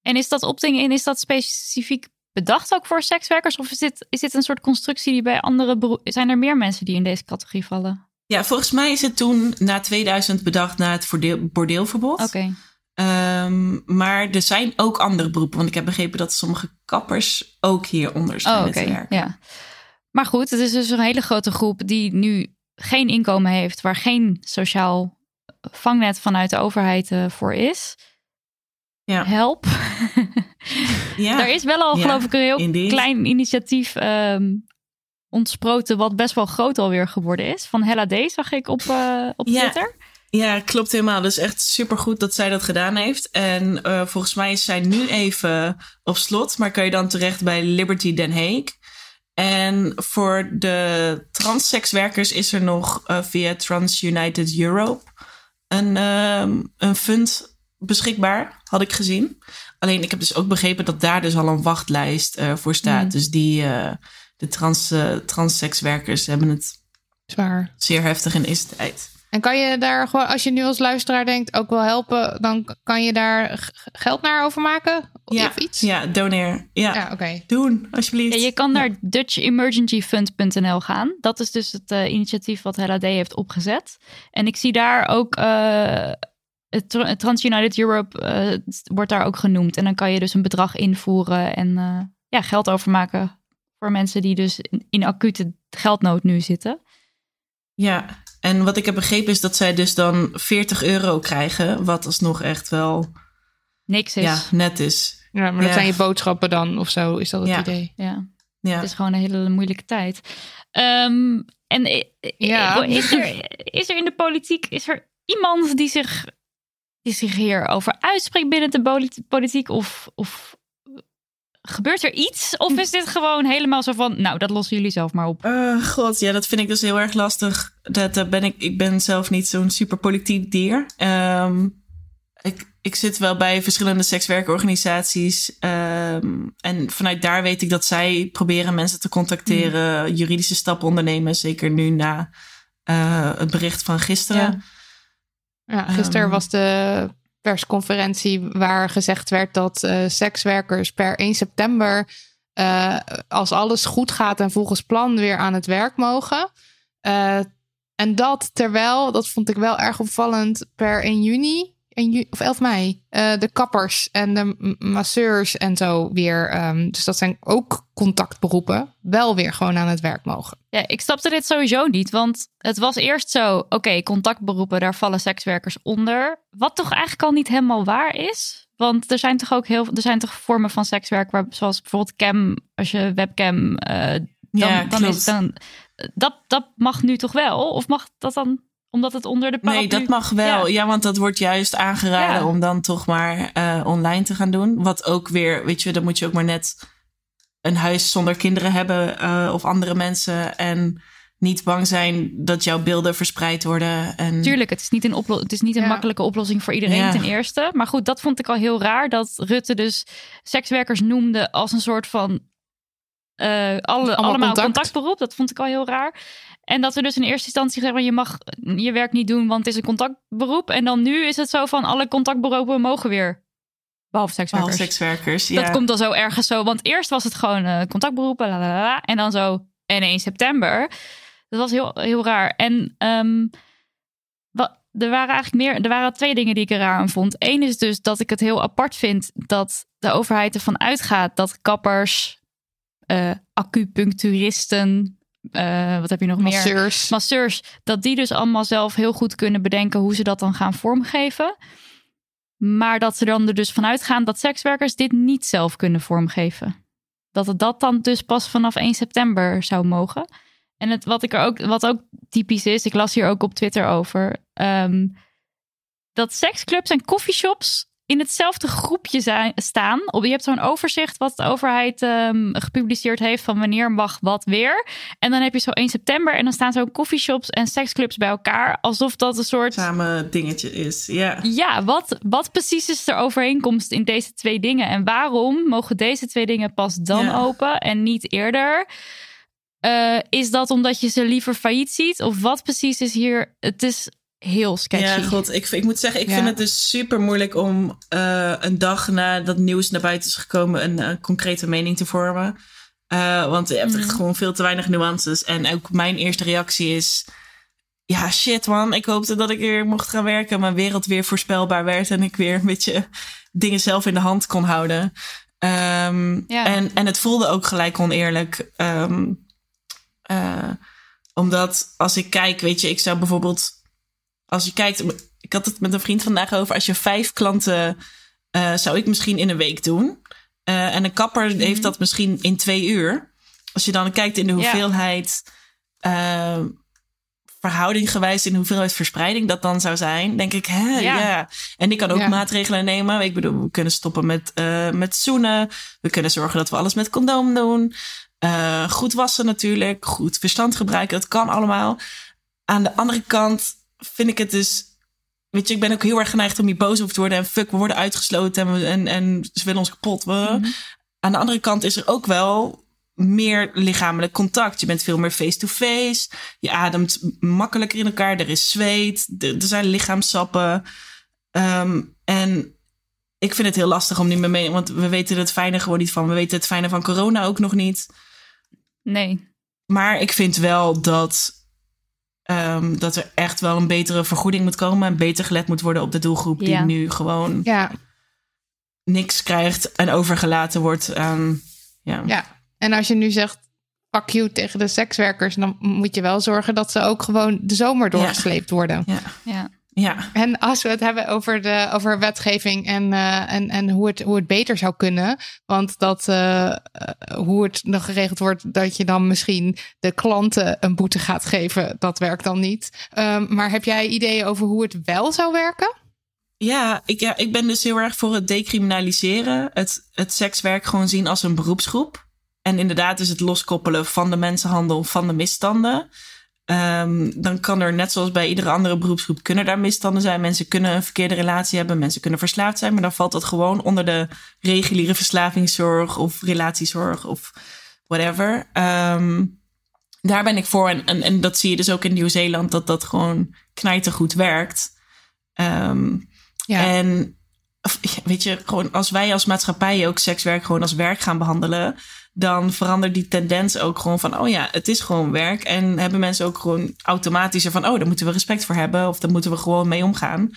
En is dat opting in, is dat specifiek bedacht ook voor sekswerkers? Of is dit, is dit een soort constructie die bij andere bero- Zijn er meer mensen die in deze categorie vallen? Ja, volgens mij is het toen na 2000 bedacht na het bordeelverbod. Oké. Ehm, maar er zijn ook andere beroepen. Want ik heb begrepen dat sommige kappers ook hieronder Oh, te werken. Ja. Maar goed, het is dus een hele grote groep die nu geen inkomen heeft, waar geen sociaal vangnet vanuit de overheid eh, voor is. Ja. Help. Ja. Er is wel al, Ja, geloof ik, een heel indeed. klein initiatief ehm, ontsproten, wat best wel groot alweer geworden is. Van Hella D, zag ik op, eh, op Ja. Twitter. Ja, klopt helemaal. Dus echt supergoed dat zij dat gedaan heeft. En eh, volgens mij is zij nu even op slot. Maar kan je dan terecht bij Liberty Den Haag. En voor de transsekswerkers is er nog eh, via Trans United Europe een, ehm, een fund beschikbaar, had ik gezien. Alleen ik heb dus ook begrepen dat daar dus al een wachtlijst eh, voor staat. Mm. Dus die, eh, de trans, eh, transsekswerkers hebben het Zwaar. zeer heftig in deze tijd. En kan je daar gewoon, als je nu als luisteraar denkt, ook wel helpen, dan kan je daar geld naar overmaken? Ja, Of iets? ja doneer. Ja, Ja, oké. doen alsjeblieft. Ja, je kan naar DutchEmergencyFund.nl gaan. Dat is dus het eh, initiatief wat Hella D heeft opgezet. En ik zie daar ook eh, het Tr- het Trans United Europe eh, wordt daar ook genoemd. En dan kan je dus een bedrag invoeren en eh, ja, geld overmaken voor mensen die dus in, in acute geldnood nu zitten. Ja, en wat ik heb begrepen is dat zij dus dan 40 euro krijgen. Wat alsnog echt wel Niks is. ja, net is. Ja, maar dat Ja. zijn je boodschappen dan of zo, is dat het Ja. idee? Ja. Ja. Het is gewoon een hele moeilijke tijd. Ehm, en i- Ja. is, er, is er in de politiek is er iemand die zich die zich hierover uitspreekt binnen de polit- politiek? Of, of gebeurt er iets? Of is dit gewoon helemaal zo van, nou, dat lossen jullie zelf maar op? Eh, God, ja, dat vind ik dus heel erg lastig. Dat, ben ik, ik ben zelf niet zo'n super politiek dier. Ehm, ik, ik zit wel bij verschillende sekswerkorganisaties. ehm, en vanuit daar weet ik dat zij proberen mensen te contacteren, juridische stappen ondernemen. Zeker nu na eh, het bericht van gisteren. Ja, gisteren Ehm. was de persconferentie waar gezegd werd dat eh, sekswerkers per 1 september, eh, als alles goed gaat en volgens plan, weer aan het werk mogen. Eh, en dat terwijl, dat vond ik wel erg opvallend, per 1 juni. 1 ju- of 11 mei, eh, de kappers en de masseurs en zo weer. ehm, dus dat zijn ook contactberoepen, wel weer gewoon aan het werk mogen. Ja, ik snapte dit sowieso niet, want het was eerst zo, oké, contactberoepen, daar vallen sekswerkers onder. Wat toch eigenlijk al niet helemaal waar is. Want er zijn toch ook heel er zijn toch vormen van sekswerk, waar, zoals bijvoorbeeld cam, als je webcam, eh, dan, Ja, dan is dan, dat, dat mag nu toch wel? Of mag dat dan, omdat het onder de paraplu... Nee, dat mag wel. Ja. Ja, want dat wordt juist aangeraden Ja. om dan toch maar eh, online te gaan doen. Wat ook weer, weet je, dan moet je ook maar net een huis zonder kinderen hebben eh, of andere mensen. En niet bang zijn dat jouw beelden verspreid worden. En Tuurlijk, het is niet een, oplo- het is niet een Ja. makkelijke oplossing voor iedereen Ja. ten eerste. Maar goed, dat vond ik al heel raar. Dat Rutte dus sekswerkers noemde als een soort van... eh, alle, allemaal contact. contactberoep. Dat vond ik al heel raar. En dat we dus in eerste instantie zeggen... je mag je werk niet doen, want het is een contactberoep. En dan nu is het zo van alle contactberoepen mogen weer. Behalve sekswerkers. Behalve sekswerkers. Ja. Dat komt dan zo ergens zo. Want eerst was het gewoon eh, contactberoepen. en dan zo en 1 september. Dat was heel, heel raar. En ehm, wa- er waren eigenlijk meer. Er waren twee dingen die ik er raar aan vond. Eén is dus dat ik het heel apart vind dat de overheid ervan uitgaat dat kappers, eh, acupuncturisten, eh, wat heb je nog meer? Masseurs. masseurs, dat die dus allemaal zelf heel goed kunnen bedenken hoe ze dat dan gaan vormgeven. Maar dat ze dan er dus vanuit gaan dat sekswerkers dit niet zelf kunnen vormgeven. Dat het dat dan dus pas vanaf 1 september zou mogen. En het, wat, ik er ook, wat ook typisch is, ik las hier ook op Twitter over. ehm, dat seksclubs en coffeeshops in hetzelfde groepje zijn, staan. Op, je hebt zo'n overzicht wat de overheid ehm, gepubliceerd heeft van wanneer mag wat weer. En dan heb je zo 1 september en dan staan zo coffeeshops en seksclubs bij elkaar. Alsof dat een soort... Samen dingetje is. Ja. Ja, wat, wat precies is de overeenkomst in deze twee dingen? En waarom mogen deze twee dingen pas dan Ja. open en niet eerder? Eh, is dat omdat je ze liever failliet ziet? Of wat precies is hier? Het is heel sketchy. Ja, god, ik, ik moet zeggen, ik Ja. vind het dus super moeilijk om eh, een dag na dat nieuws naar buiten is gekomen een, concrete mening te vormen. Eh, want je hebt echt Mhm. gewoon veel te weinig nuances. En ook mijn eerste reactie is: ja, shit man, ik hoopte dat ik weer mocht gaan werken. Mijn wereld weer voorspelbaar werd en ik weer een beetje dingen zelf in de hand kon houden. Ehm, Ja. en, en het voelde ook gelijk oneerlijk. Ehm, eh, omdat als ik kijk, weet je, ik zou bijvoorbeeld als je kijkt, ik had het met een vriend vandaag over. Als je vijf klanten eh, zou ik misschien in een week doen. Eh, en een kapper Mhm. heeft dat misschien in twee uur. Als je dan kijkt in de Ja. hoeveelheid eh, verhoudinggewijs in de hoeveelheid verspreiding dat dan zou zijn, denk ik, hè, ja. Ja. En ik kan ook Ja. maatregelen nemen. Ik bedoel, we kunnen stoppen met, met zoenen. We kunnen zorgen dat we alles met condoom doen. Goed wassen natuurlijk. Goed verstand gebruiken. Dat kan allemaal. Aan de andere kant vind ik het dus... Weet je, ik ben ook heel erg geneigd om hier boos over te worden. En fuck, we worden uitgesloten en, we, en, en ze willen ons kapot. We. Aan de andere kant is er ook wel meer lichamelijk contact. Je bent veel meer face-to-face. Je ademt makkelijker in elkaar. Er is zweet. Er, er zijn lichaamsappen. Ehm, en ik vind het heel lastig om niet meer mee... Want we weten het fijne gewoon niet van. We weten het fijne van corona ook nog niet. Nee. Maar ik vind wel dat, ehm, dat er echt wel een betere vergoeding moet komen. En beter gelet moet worden op de doelgroep die Ja. nu gewoon Ja, niks krijgt en overgelaten wordt aan. Ja. ja. En als je nu zegt fuck you tegen de sekswerkers, dan moet je wel zorgen dat ze ook gewoon de zomer doorgesleept worden. Ja. Ja. Ja. En als we het hebben over, de, over wetgeving en, eh, en, en hoe, het, hoe het beter zou kunnen. Want dat, eh, eh, hoe het nog geregeld wordt, dat je dan misschien de klanten een boete gaat geven, dat werkt dan niet. Ehm, maar heb jij ideeën over hoe het wel zou werken? Ja ik, ja, ik ben dus heel erg voor het decriminaliseren. Het, het sekswerk gewoon zien als een beroepsgroep. En inderdaad is het loskoppelen van de mensenhandel, van de misstanden. Ehm, dan kan er, net zoals bij iedere andere beroepsgroep, kunnen daar misstanden zijn. Mensen kunnen een verkeerde relatie hebben, mensen kunnen verslaafd zijn. Maar dan valt dat gewoon onder de reguliere verslavingszorg of relatiezorg of whatever. Ehm, daar ben ik voor. En, en, en, dat zie je dus ook in Nieuw-Zeeland, dat dat gewoon knijtergoed werkt. Ehm, ja. En weet je, gewoon als wij als maatschappij ook sekswerk gewoon als werk gaan behandelen, dan verandert die tendens ook gewoon van, oh ja, het is gewoon werk. En hebben mensen ook gewoon automatisch van, oh, daar moeten we respect voor hebben of daar moeten we gewoon mee omgaan.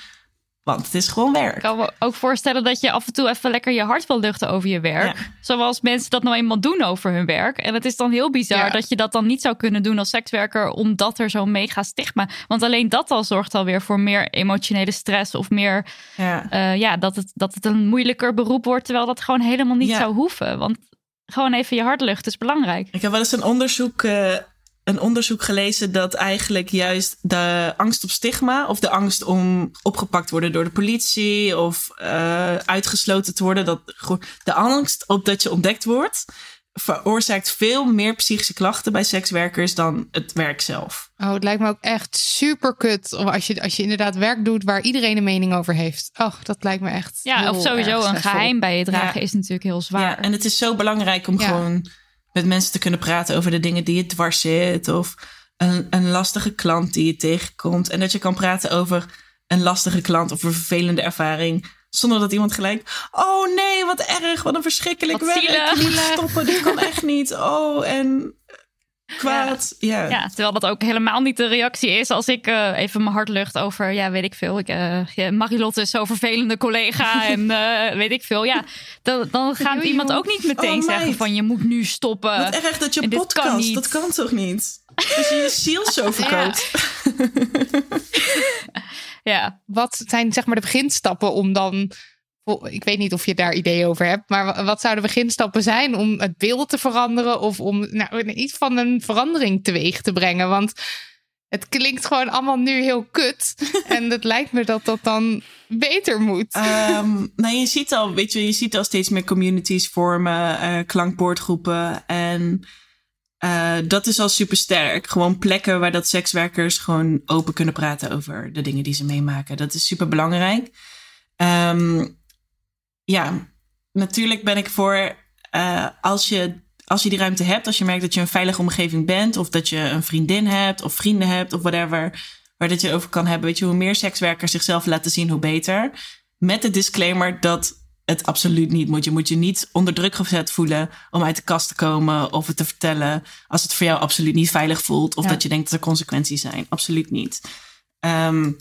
Want het is gewoon werk. Ik kan me ook voorstellen dat je af en toe even lekker je hart wil luchten over je werk. Zoals mensen dat nou eenmaal doen over hun werk. En het is dan heel bizar dat je dat dan niet zou kunnen doen als sekswerker, omdat er zo'n mega stigma. Want alleen dat al zorgt alweer voor meer emotionele stress of meer. Ja, uh, ja dat, het, dat het een moeilijker beroep wordt, terwijl dat gewoon helemaal niet zou hoeven. Want gewoon even je hart luchten is belangrijk. Ik heb wel eens een onderzoek. Uh een onderzoek gelezen dat eigenlijk juist de angst op stigma of de angst om opgepakt worden door de politie of uh, uitgesloten te worden, dat de angst op dat je ontdekt wordt, veroorzaakt veel meer psychische klachten bij sekswerkers dan het werk zelf. Oh, het lijkt me ook echt super kut als je, als je inderdaad werk doet waar iedereen een mening over heeft. Oh, dat lijkt me echt. Ja, of sowieso een geheim bij je dragen is natuurlijk heel zwaar. Ja, en het is zo belangrijk om gewoon met mensen te kunnen praten over de dingen die je dwars zit. Of een, een lastige klant die je tegenkomt. En dat je kan praten over een lastige klant of een vervelende ervaring. Zonder dat iemand gelijk. Oh nee, wat erg, wat een verschrikkelijk wat werk. Niet stoppen, dit kan echt niet. Oh, en kwaad. Ja. ja. terwijl dat ook helemaal niet de reactie is als ik uh, even mijn hart lucht over, ja, weet ik veel. Ik, uh, Marilotte is zo'n vervelende collega en uh, weet ik veel. Ja, dan, dan gaat iemand ook niet meteen oh, zeggen van je moet nu stoppen. Wat erg dat je podcast, kan dat kan toch niet? Je je ziel zo verkoopt. Ja. Wat zijn zeg maar de beginstappen om dan ik weet niet of je daar ideeën over hebt, maar wat zouden beginstappen zijn om het beeld te veranderen of om nou, iets van een verandering teweeg te brengen? Want het klinkt gewoon allemaal nu heel kut. en het lijkt me dat dat dan beter moet. Um, nou, je ziet al, weet je, je ziet al steeds meer communities vormen, uh, klankbordgroepen. En uh, dat is al super sterk. Gewoon plekken waar dat sekswerkers gewoon open kunnen praten over de dingen die ze meemaken. Dat is super belangrijk. Um, ja, natuurlijk ben ik voor uh, als, je, als je die ruimte hebt, als je merkt dat je een veilige omgeving bent, of dat je een vriendin hebt, of vrienden hebt, of whatever, waar dat je over kan hebben. Weet je, hoe meer sekswerkers zichzelf laten zien, hoe beter. Met de disclaimer dat het absoluut niet moet. Je moet je niet onder druk gezet voelen om uit de kast te komen of het te vertellen als het voor jou absoluut niet veilig voelt of dat je denkt dat er consequenties zijn. Absoluut niet. Um,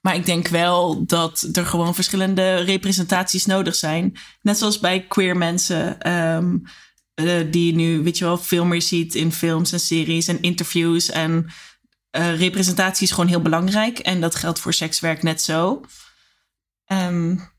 maar ik denk wel dat er gewoon verschillende representaties nodig zijn. Net zoals bij queer mensen. Um, uh, die je nu, weet je wel, veel meer ziet in films en series en interviews. En uh, representatie is gewoon heel belangrijk. En dat geldt voor sekswerk net zo. Um,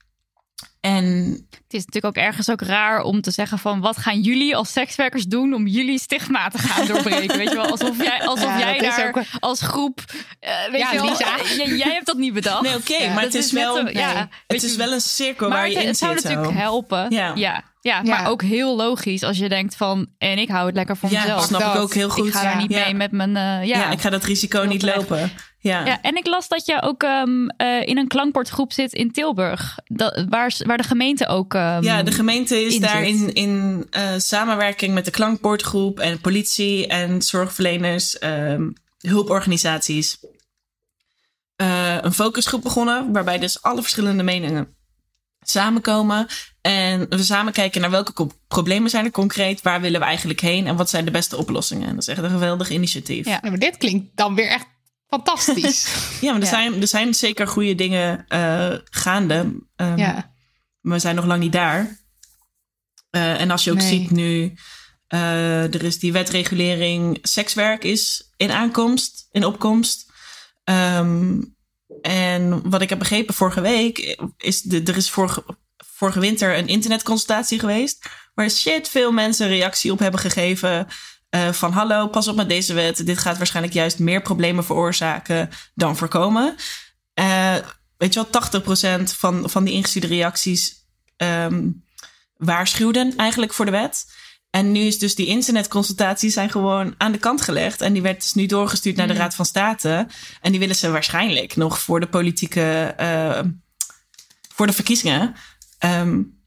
en het is natuurlijk ook ergens ook raar om te zeggen van wat gaan jullie als sekswerkers doen om jullie stigma te gaan doorbreken? weet je wel, alsof jij, alsof jij daar als groep, uh, weet ja, je wel, uh, jij hebt dat niet bedacht. Nee, oké, okay, maar het is, wel, nee, ja, het is wel een cirkel waar je in het zit. Het zou natuurlijk helpen. Ja. ja. Ja, maar ook heel logisch als je denkt van... en ik hou het lekker voor ja, mezelf. snap ik ook heel goed. Ik ga daar niet mee met mijn... Uh, ja. ik ga dat risico niet lopen. Ja. ja, en ik las dat je ook um, uh, in een klankbordgroep zit in Tilburg. Dat, waar, waar de gemeente ook. Um, ja, de gemeente is daar in, in uh, samenwerking met de klankbordgroep en politie en zorgverleners, um, hulporganisaties. Uh, een focusgroep begonnen, waarbij dus alle verschillende meningen samenkomen. En we samen kijken naar welke problemen zijn er concreet, waar willen we eigenlijk heen en wat zijn de beste oplossingen. En dat is echt een geweldig initiatief. Ja, maar dit klinkt dan weer echt fantastisch. ja, maar er, Zijn, er zijn zeker goede dingen uh, gaande. Um, ja. Maar we zijn nog lang niet daar. Uh, en als je ook nee. ziet nu, uh, er is die wetregulering sekswerk is in aankomst, in opkomst. Um, en wat ik heb begrepen vorige week, is de, er is vorige, vorige winter een internetconsultatie geweest. Waar shit veel mensen reactie op hebben gegeven. Uh, van hallo, pas op met deze wet. Dit gaat waarschijnlijk juist meer problemen veroorzaken dan voorkomen. Uh, weet je wel, 80% van, van die ingestuurde reacties ehm, waarschuwden eigenlijk voor de wet. En nu is dus die internetconsultaties zijn gewoon aan de kant gelegd. En die werd dus nu doorgestuurd naar de Raad van State. En die willen ze waarschijnlijk nog voor de politieke, uh, voor de verkiezingen. Um,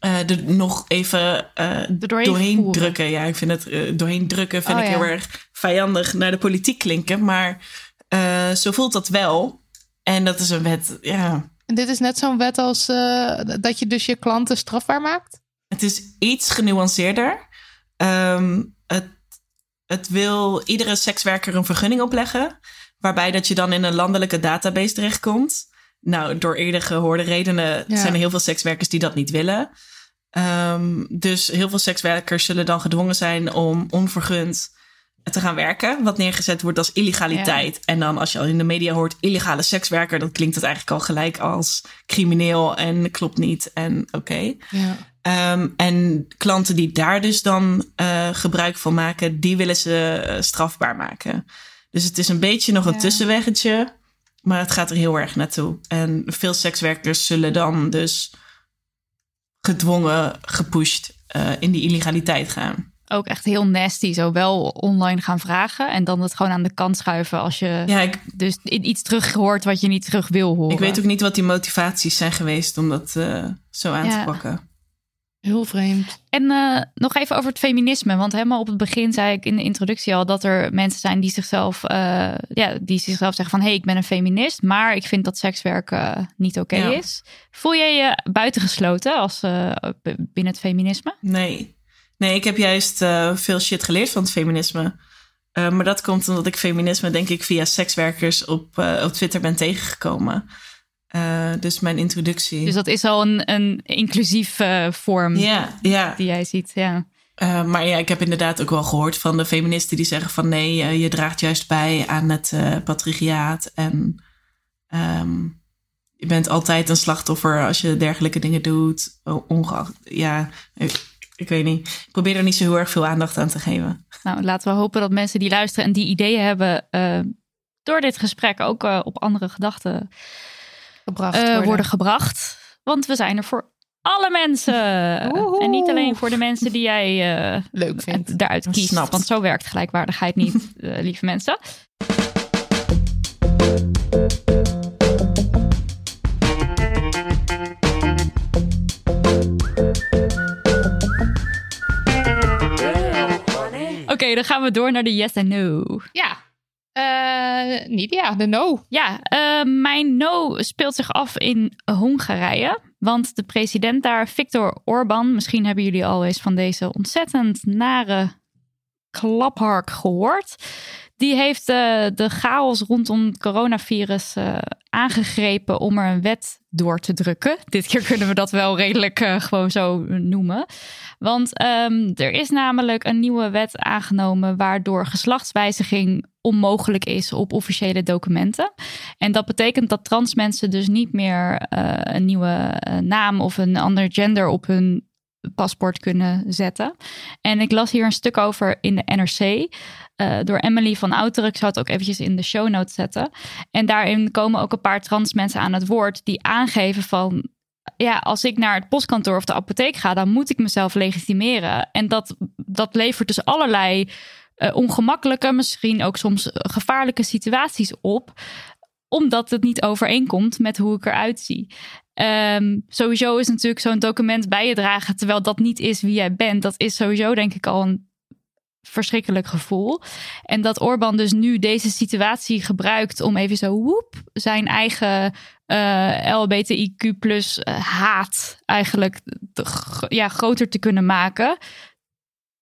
uh, er nog even uh, doorheen, doorheen drukken. Ja, ik vind het uh, doorheen drukken vind Oh, ik ja. heel erg vijandig naar de politiek klinken. Maar zo voelt dat wel. En dat is een wet, ja. En dit is net zo'n wet als eh, dat je dus je klanten strafbaar maakt? Het is iets genuanceerder. Ehm, het, het wil iedere sekswerker een vergunning opleggen. Waarbij dat je dan in een landelijke database terechtkomt. Nou, door eerder gehoorde redenen Ja. zijn er heel veel sekswerkers die dat niet willen. Ehm, dus heel veel sekswerkers zullen dan gedwongen zijn om onvergund te gaan werken. Wat neergezet wordt als illegaliteit. En dan als je al in de media hoort illegale sekswerker, dan klinkt het eigenlijk al gelijk als crimineel en klopt niet. En oké. Ja. Ehm, en klanten die daar dus dan eh, gebruik van maken, die willen ze eh, strafbaar maken. Dus het is een beetje nog een tussenweggetje, maar het gaat er heel erg naartoe. En veel sekswerkers zullen dan dus gedwongen, gepusht eh, in die illegaliteit gaan. Ook echt heel nasty. Zo wel online gaan vragen. En dan het gewoon aan de kant schuiven als je Ja, ik, dus iets terug hoort wat je niet terug wil horen. ik weet ook niet wat die motivaties zijn geweest om dat eh, zo aan Ja. te pakken. Heel vreemd. En eh, nog even over het feminisme. Want helemaal op het begin zei ik in de introductie al dat er mensen zijn die zichzelf, eh, ja, die zichzelf zeggen van hé, hey, ik ben een feminist, maar ik vind dat sekswerken niet oké Ja. is. Voel jij je buitengesloten als eh, binnen het feminisme? Nee. Nee, ik heb juist eh, veel shit geleerd van het feminisme. Eh, maar dat komt omdat ik feminisme, denk ik, via sekswerkers op, eh, op Twitter ben tegengekomen. Eh, dus mijn introductie. Dus dat is al een, een inclusief eh, vorm die jij ziet. Ja. Eh, maar ja, ik heb inderdaad ook wel gehoord van de feministen die zeggen van nee, je draagt juist bij aan het patriarchaat. En ehm, je bent altijd een slachtoffer als je dergelijke dingen doet. Ongeacht, ja, ik, ik weet niet. Ik probeer er niet zo heel erg veel aandacht aan te geven. Nou, laten we hopen dat mensen die luisteren en die ideeën hebben, door dit gesprek ook op andere gedachten Gebracht eh, worden. worden. gebracht. Want we zijn er voor alle mensen. Woehoe. En niet alleen voor de mensen die jij eh, Leuk vindt. daaruit kiest. Snapt. Want zo werkt gelijkwaardigheid niet, eh, lieve mensen. Oké, dan gaan we door naar de yes en no. Ja. Eh, niet ja, de no. Ja, eh, mijn no speelt zich af in Hongarije. Want de president daar, Viktor Orbán, misschien hebben jullie al eens van deze ontzettend nare klaphark gehoord. Die heeft eh, de chaos rondom het coronavirus eh, aangegrepen om er een wet door te drukken. Dit keer kunnen we dat wel redelijk eh, gewoon zo noemen. Want ehm, er is namelijk een nieuwe wet aangenomen waardoor geslachtswijziging onmogelijk is op officiële documenten. En dat betekent dat trans mensen dus niet meer een nieuwe naam of een ander gender op hun paspoort kunnen zetten. En ik las hier een stuk over in de NRC eh, door Emily van Outeren. Ik zou het ook eventjes in de show notes zetten. En daarin komen ook een paar trans mensen aan het woord die aangeven van ja, als ik naar het postkantoor of de apotheek ga, dan moet ik mezelf legitimeren. En dat, dat levert dus allerlei eh, ongemakkelijke, misschien ook soms gevaarlijke situaties op omdat het niet overeenkomt met hoe ik eruit zie. Ehm, sowieso is natuurlijk zo'n document bij je dragen, terwijl dat niet is wie jij bent. Dat is sowieso denk ik al een verschrikkelijk gevoel. En dat Orbán dus nu deze situatie gebruikt om even zo woep zijn eigen eh, LBTIQ plus eh, haat eigenlijk te ja, groter te kunnen maken.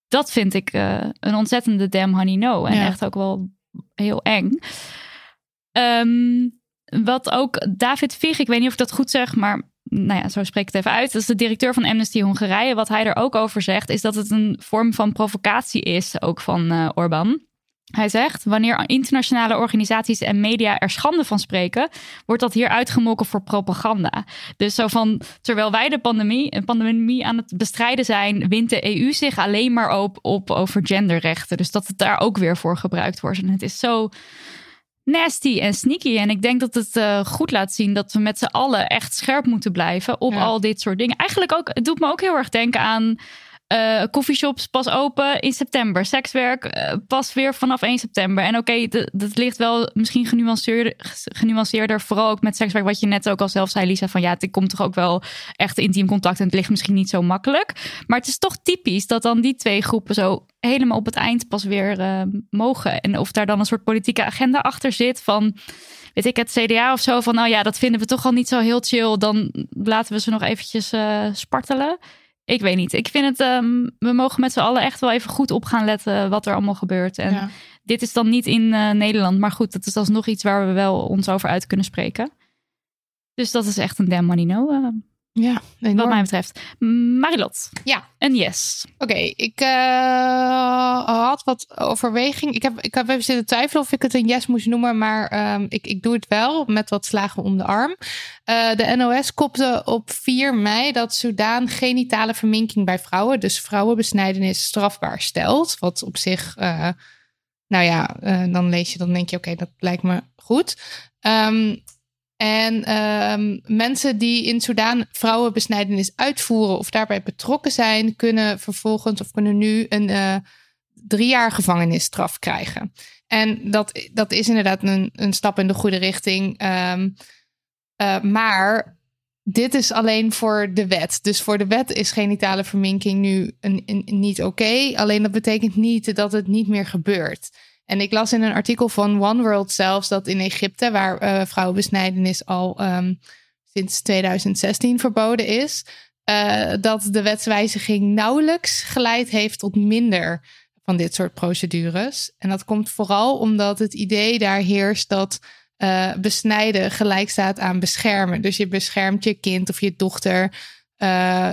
Dat vind ik eh, een ontzettende damn honey no. En Ja. echt ook wel heel eng. Ehm, wat ook David Vig, ik weet niet of ik dat goed zeg, maar nou ja, zo spreek ik het even uit. Dat is de directeur van Amnesty Hongarije. Wat hij er ook over zegt, is dat het een vorm van provocatie is, ook van eh Orbán. Hij zegt, wanneer internationale organisaties en media er schande van spreken, wordt dat hier uitgemolken voor propaganda. Dus zo van, terwijl wij de pandemie, een pandemie aan het bestrijden zijn, wint de EU zich alleen maar op, op over genderrechten. Dus dat het daar ook weer voor gebruikt wordt. En het is zo nasty en sneaky. En ik denk dat het eh, goed laat zien dat we met z'n allen echt scherp moeten blijven op Ja. al dit soort dingen. Eigenlijk ook, het doet me ook heel erg denken aan coffeeshops pas open in september. Sekswerk eh, pas weer vanaf 1 september. En oké, dat ligt wel misschien genuanceerder, genuanceerder. Vooral ook met sekswerk, wat je net ook al zelf zei, Lisa. Van ja, het komt toch ook wel echt intiem contact. En het ligt misschien niet zo makkelijk. Maar het is toch typisch dat dan die twee groepen zo helemaal op het eind pas weer eh, mogen. En of daar dan een soort politieke agenda achter zit van weet ik, het CDA of zo van, nou ja, dat vinden we toch al niet zo heel chill. Dan laten we ze nog eventjes eh, spartelen. Ik weet niet. Ik vind het, ehm, we mogen met z'n allen echt wel even goed op gaan letten wat er allemaal gebeurt. En Ja. dit is dan niet in eh, Nederland, maar goed, dat is alsnog iets waar we wel ons over uit kunnen spreken. Dus dat is echt een damn money no, eh, Ja, wat mij betreft. Marilot. Ja. Een yes. Oké, ik eh, had wat overweging. Ik heb, ik heb even zitten twijfelen of ik het een yes moest noemen, maar ehm, ik, ik doe het wel met wat slagen om de arm. Eh, de NOS kopte op 4 mei dat Soudaan genitale verminking bij vrouwen, dus vrouwenbesnijdenis, strafbaar stelt. Wat op zich, eh, nou ja, dan lees je, dan denk je, oké, dat lijkt me goed. Ehm, en ehm, mensen die in Soudaan vrouwenbesnijdenis uitvoeren of daarbij betrokken zijn, kunnen vervolgens of kunnen nu een eh, drie jaar gevangenisstraf krijgen. En dat, dat is inderdaad een, een stap in de goede richting. Ehm, eh, maar dit is alleen voor de wet. Dus voor de wet is genitale verminking nu een- niet oké. Alleen dat betekent niet dat het niet meer gebeurt. En ik las in een artikel van One World zelfs dat in Egypte, waar eh, vrouwenbesnijdenis al ehm, sinds 2016 verboden is, eh, dat de wetswijziging nauwelijks geleid heeft tot minder van dit soort procedures. En dat komt vooral omdat het idee daar heerst dat eh, besnijden gelijk staat aan beschermen. Dus je beschermt je kind of je dochter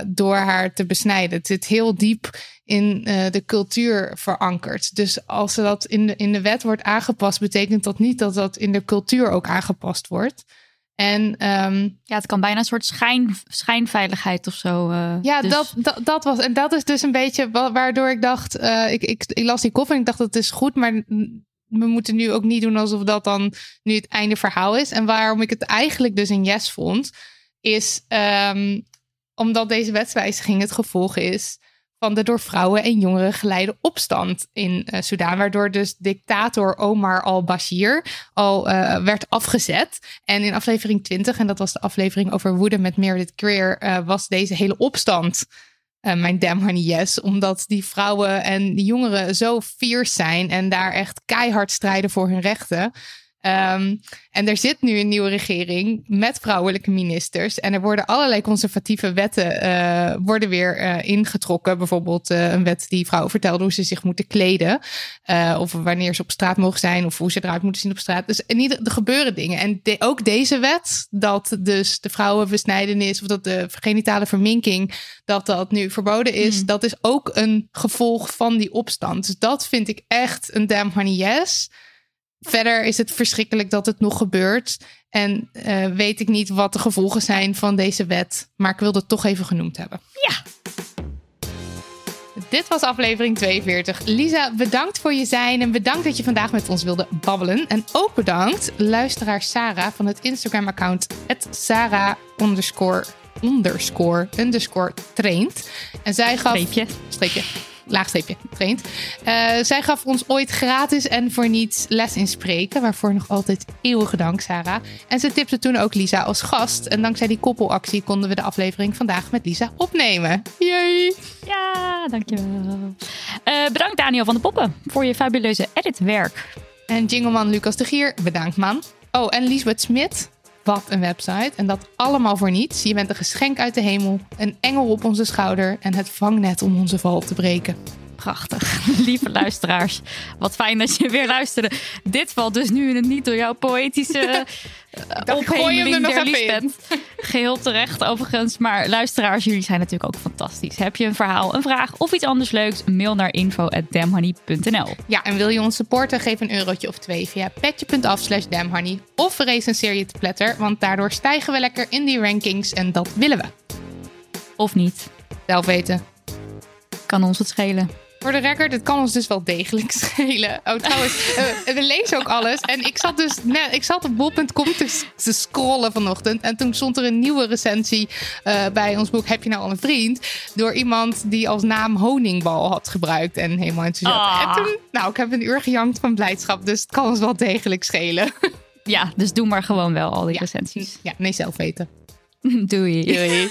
door haar te besnijden. Het zit heel diep in eh, de cultuur verankerd. Dus als dat in de, in de wet wordt aangepast, betekent dat niet dat dat in de cultuur ook aangepast wordt. En ehm, Ja, het kan bijna een soort schijn, schijnveiligheid of zo. eh, ja, dus- dat, dat, dat was. En dat is dus een beetje wa- waardoor ik dacht. eh, ik, ik, ik las die kop en ik dacht dat is goed, maar we moeten nu ook niet doen alsof dat dan nu het einde verhaal is. En waarom ik het eigenlijk dus een yes vond, is ehm, omdat deze wetswijziging het gevolg is van de door vrouwen en jongeren geleide opstand in eh Soudaan. Waardoor dus dictator Omar al-Bashir al eh, werd afgezet. En in aflevering 20, en dat was de aflevering over woede met Meredith Greer, eh, was deze hele opstand mijn damn honey yes. Omdat die vrouwen en die jongeren zo fierce zijn en daar echt keihard strijden voor hun rechten. Ehm, en er zit nu een nieuwe regering met vrouwelijke ministers. En er worden allerlei conservatieve wetten eh, worden weer eh, ingetrokken. Bijvoorbeeld eh, een wet die vrouwen vertelde hoe ze zich moeten kleden. Of wanneer ze op straat mogen zijn. Of hoe ze eruit moeten zien op straat. Dus in ieder, er gebeuren dingen. En de- ook deze wet, dat dus de vrouwenbesnijdenis... of dat de genitale verminking, dat dat nu verboden is... Mm. dat is ook een gevolg van die opstand. Dus dat vind ik echt een damn honey yes... Verder is het verschrikkelijk dat het nog gebeurt. En eh, weet ik niet wat de gevolgen zijn van deze wet. Maar ik wilde het toch even genoemd hebben. Ja. Dit was aflevering 42. Lisa, bedankt voor je zijn. En bedankt dat je vandaag met ons wilde babbelen. En ook bedankt luisteraar Sarah van het Instagram-account Sarah underscore underscore underscore traint. En zij gaf Streepje. streepje, laagstreepje, traint. Eh, zij gaf ons ooit gratis en voor niets les in spreken. Waarvoor nog altijd eeuwige dank, Sarah. En ze tipte toen ook Lisa als gast. En dankzij die koppelactie konden we de aflevering vandaag met Lisa opnemen. Yay! Ja, dankjewel. Eh bedankt Daniel van de Poppen voor je fabuleuze editwerk. En jingleman Lucas de Gier, bedankt man. Oh, en Liesbeth Smit, wat een website. En dat allemaal voor niets. Je bent een geschenk uit de hemel, een engel op onze schouder... en het vangnet om onze val te breken. Prachtig. Lieve luisteraars, wat fijn dat je weer luisterde. Dit valt dus nu niet door jouw poëtische eh, ophemeling nog der even in. Liesbeth. Geheel terecht overigens. Maar luisteraars, jullie zijn natuurlijk ook fantastisch. Heb je een verhaal, een vraag of iets anders leuks? Mail naar info.damhoney.nl Ja, en wil je ons supporten? Geef een eurotje of twee via petje.af slash damhoney. Of recenseer je te pletter, want daardoor stijgen we lekker in die rankings en dat willen we. Of niet. Zelf weten. Kan ons het schelen. Voor de record, het kan ons dus wel degelijk schelen. Oh, trouwens, eh, we lezen ook alles. En ik zat dus net, ik zat op bol.com te, te scrollen vanochtend. En toen stond er een nieuwe recensie eh, bij ons boek Heb je nou al een vriend? Door iemand die als naam honingbal had gebruikt. En helemaal enthousiast. Ah. En toen, nou, ik heb een uur gejankt van blijdschap. Dus het kan ons wel degelijk schelen. Ja, dus doe maar gewoon wel al die Ja. recensies. Ja, nee, zelf weten. Doei. Doei.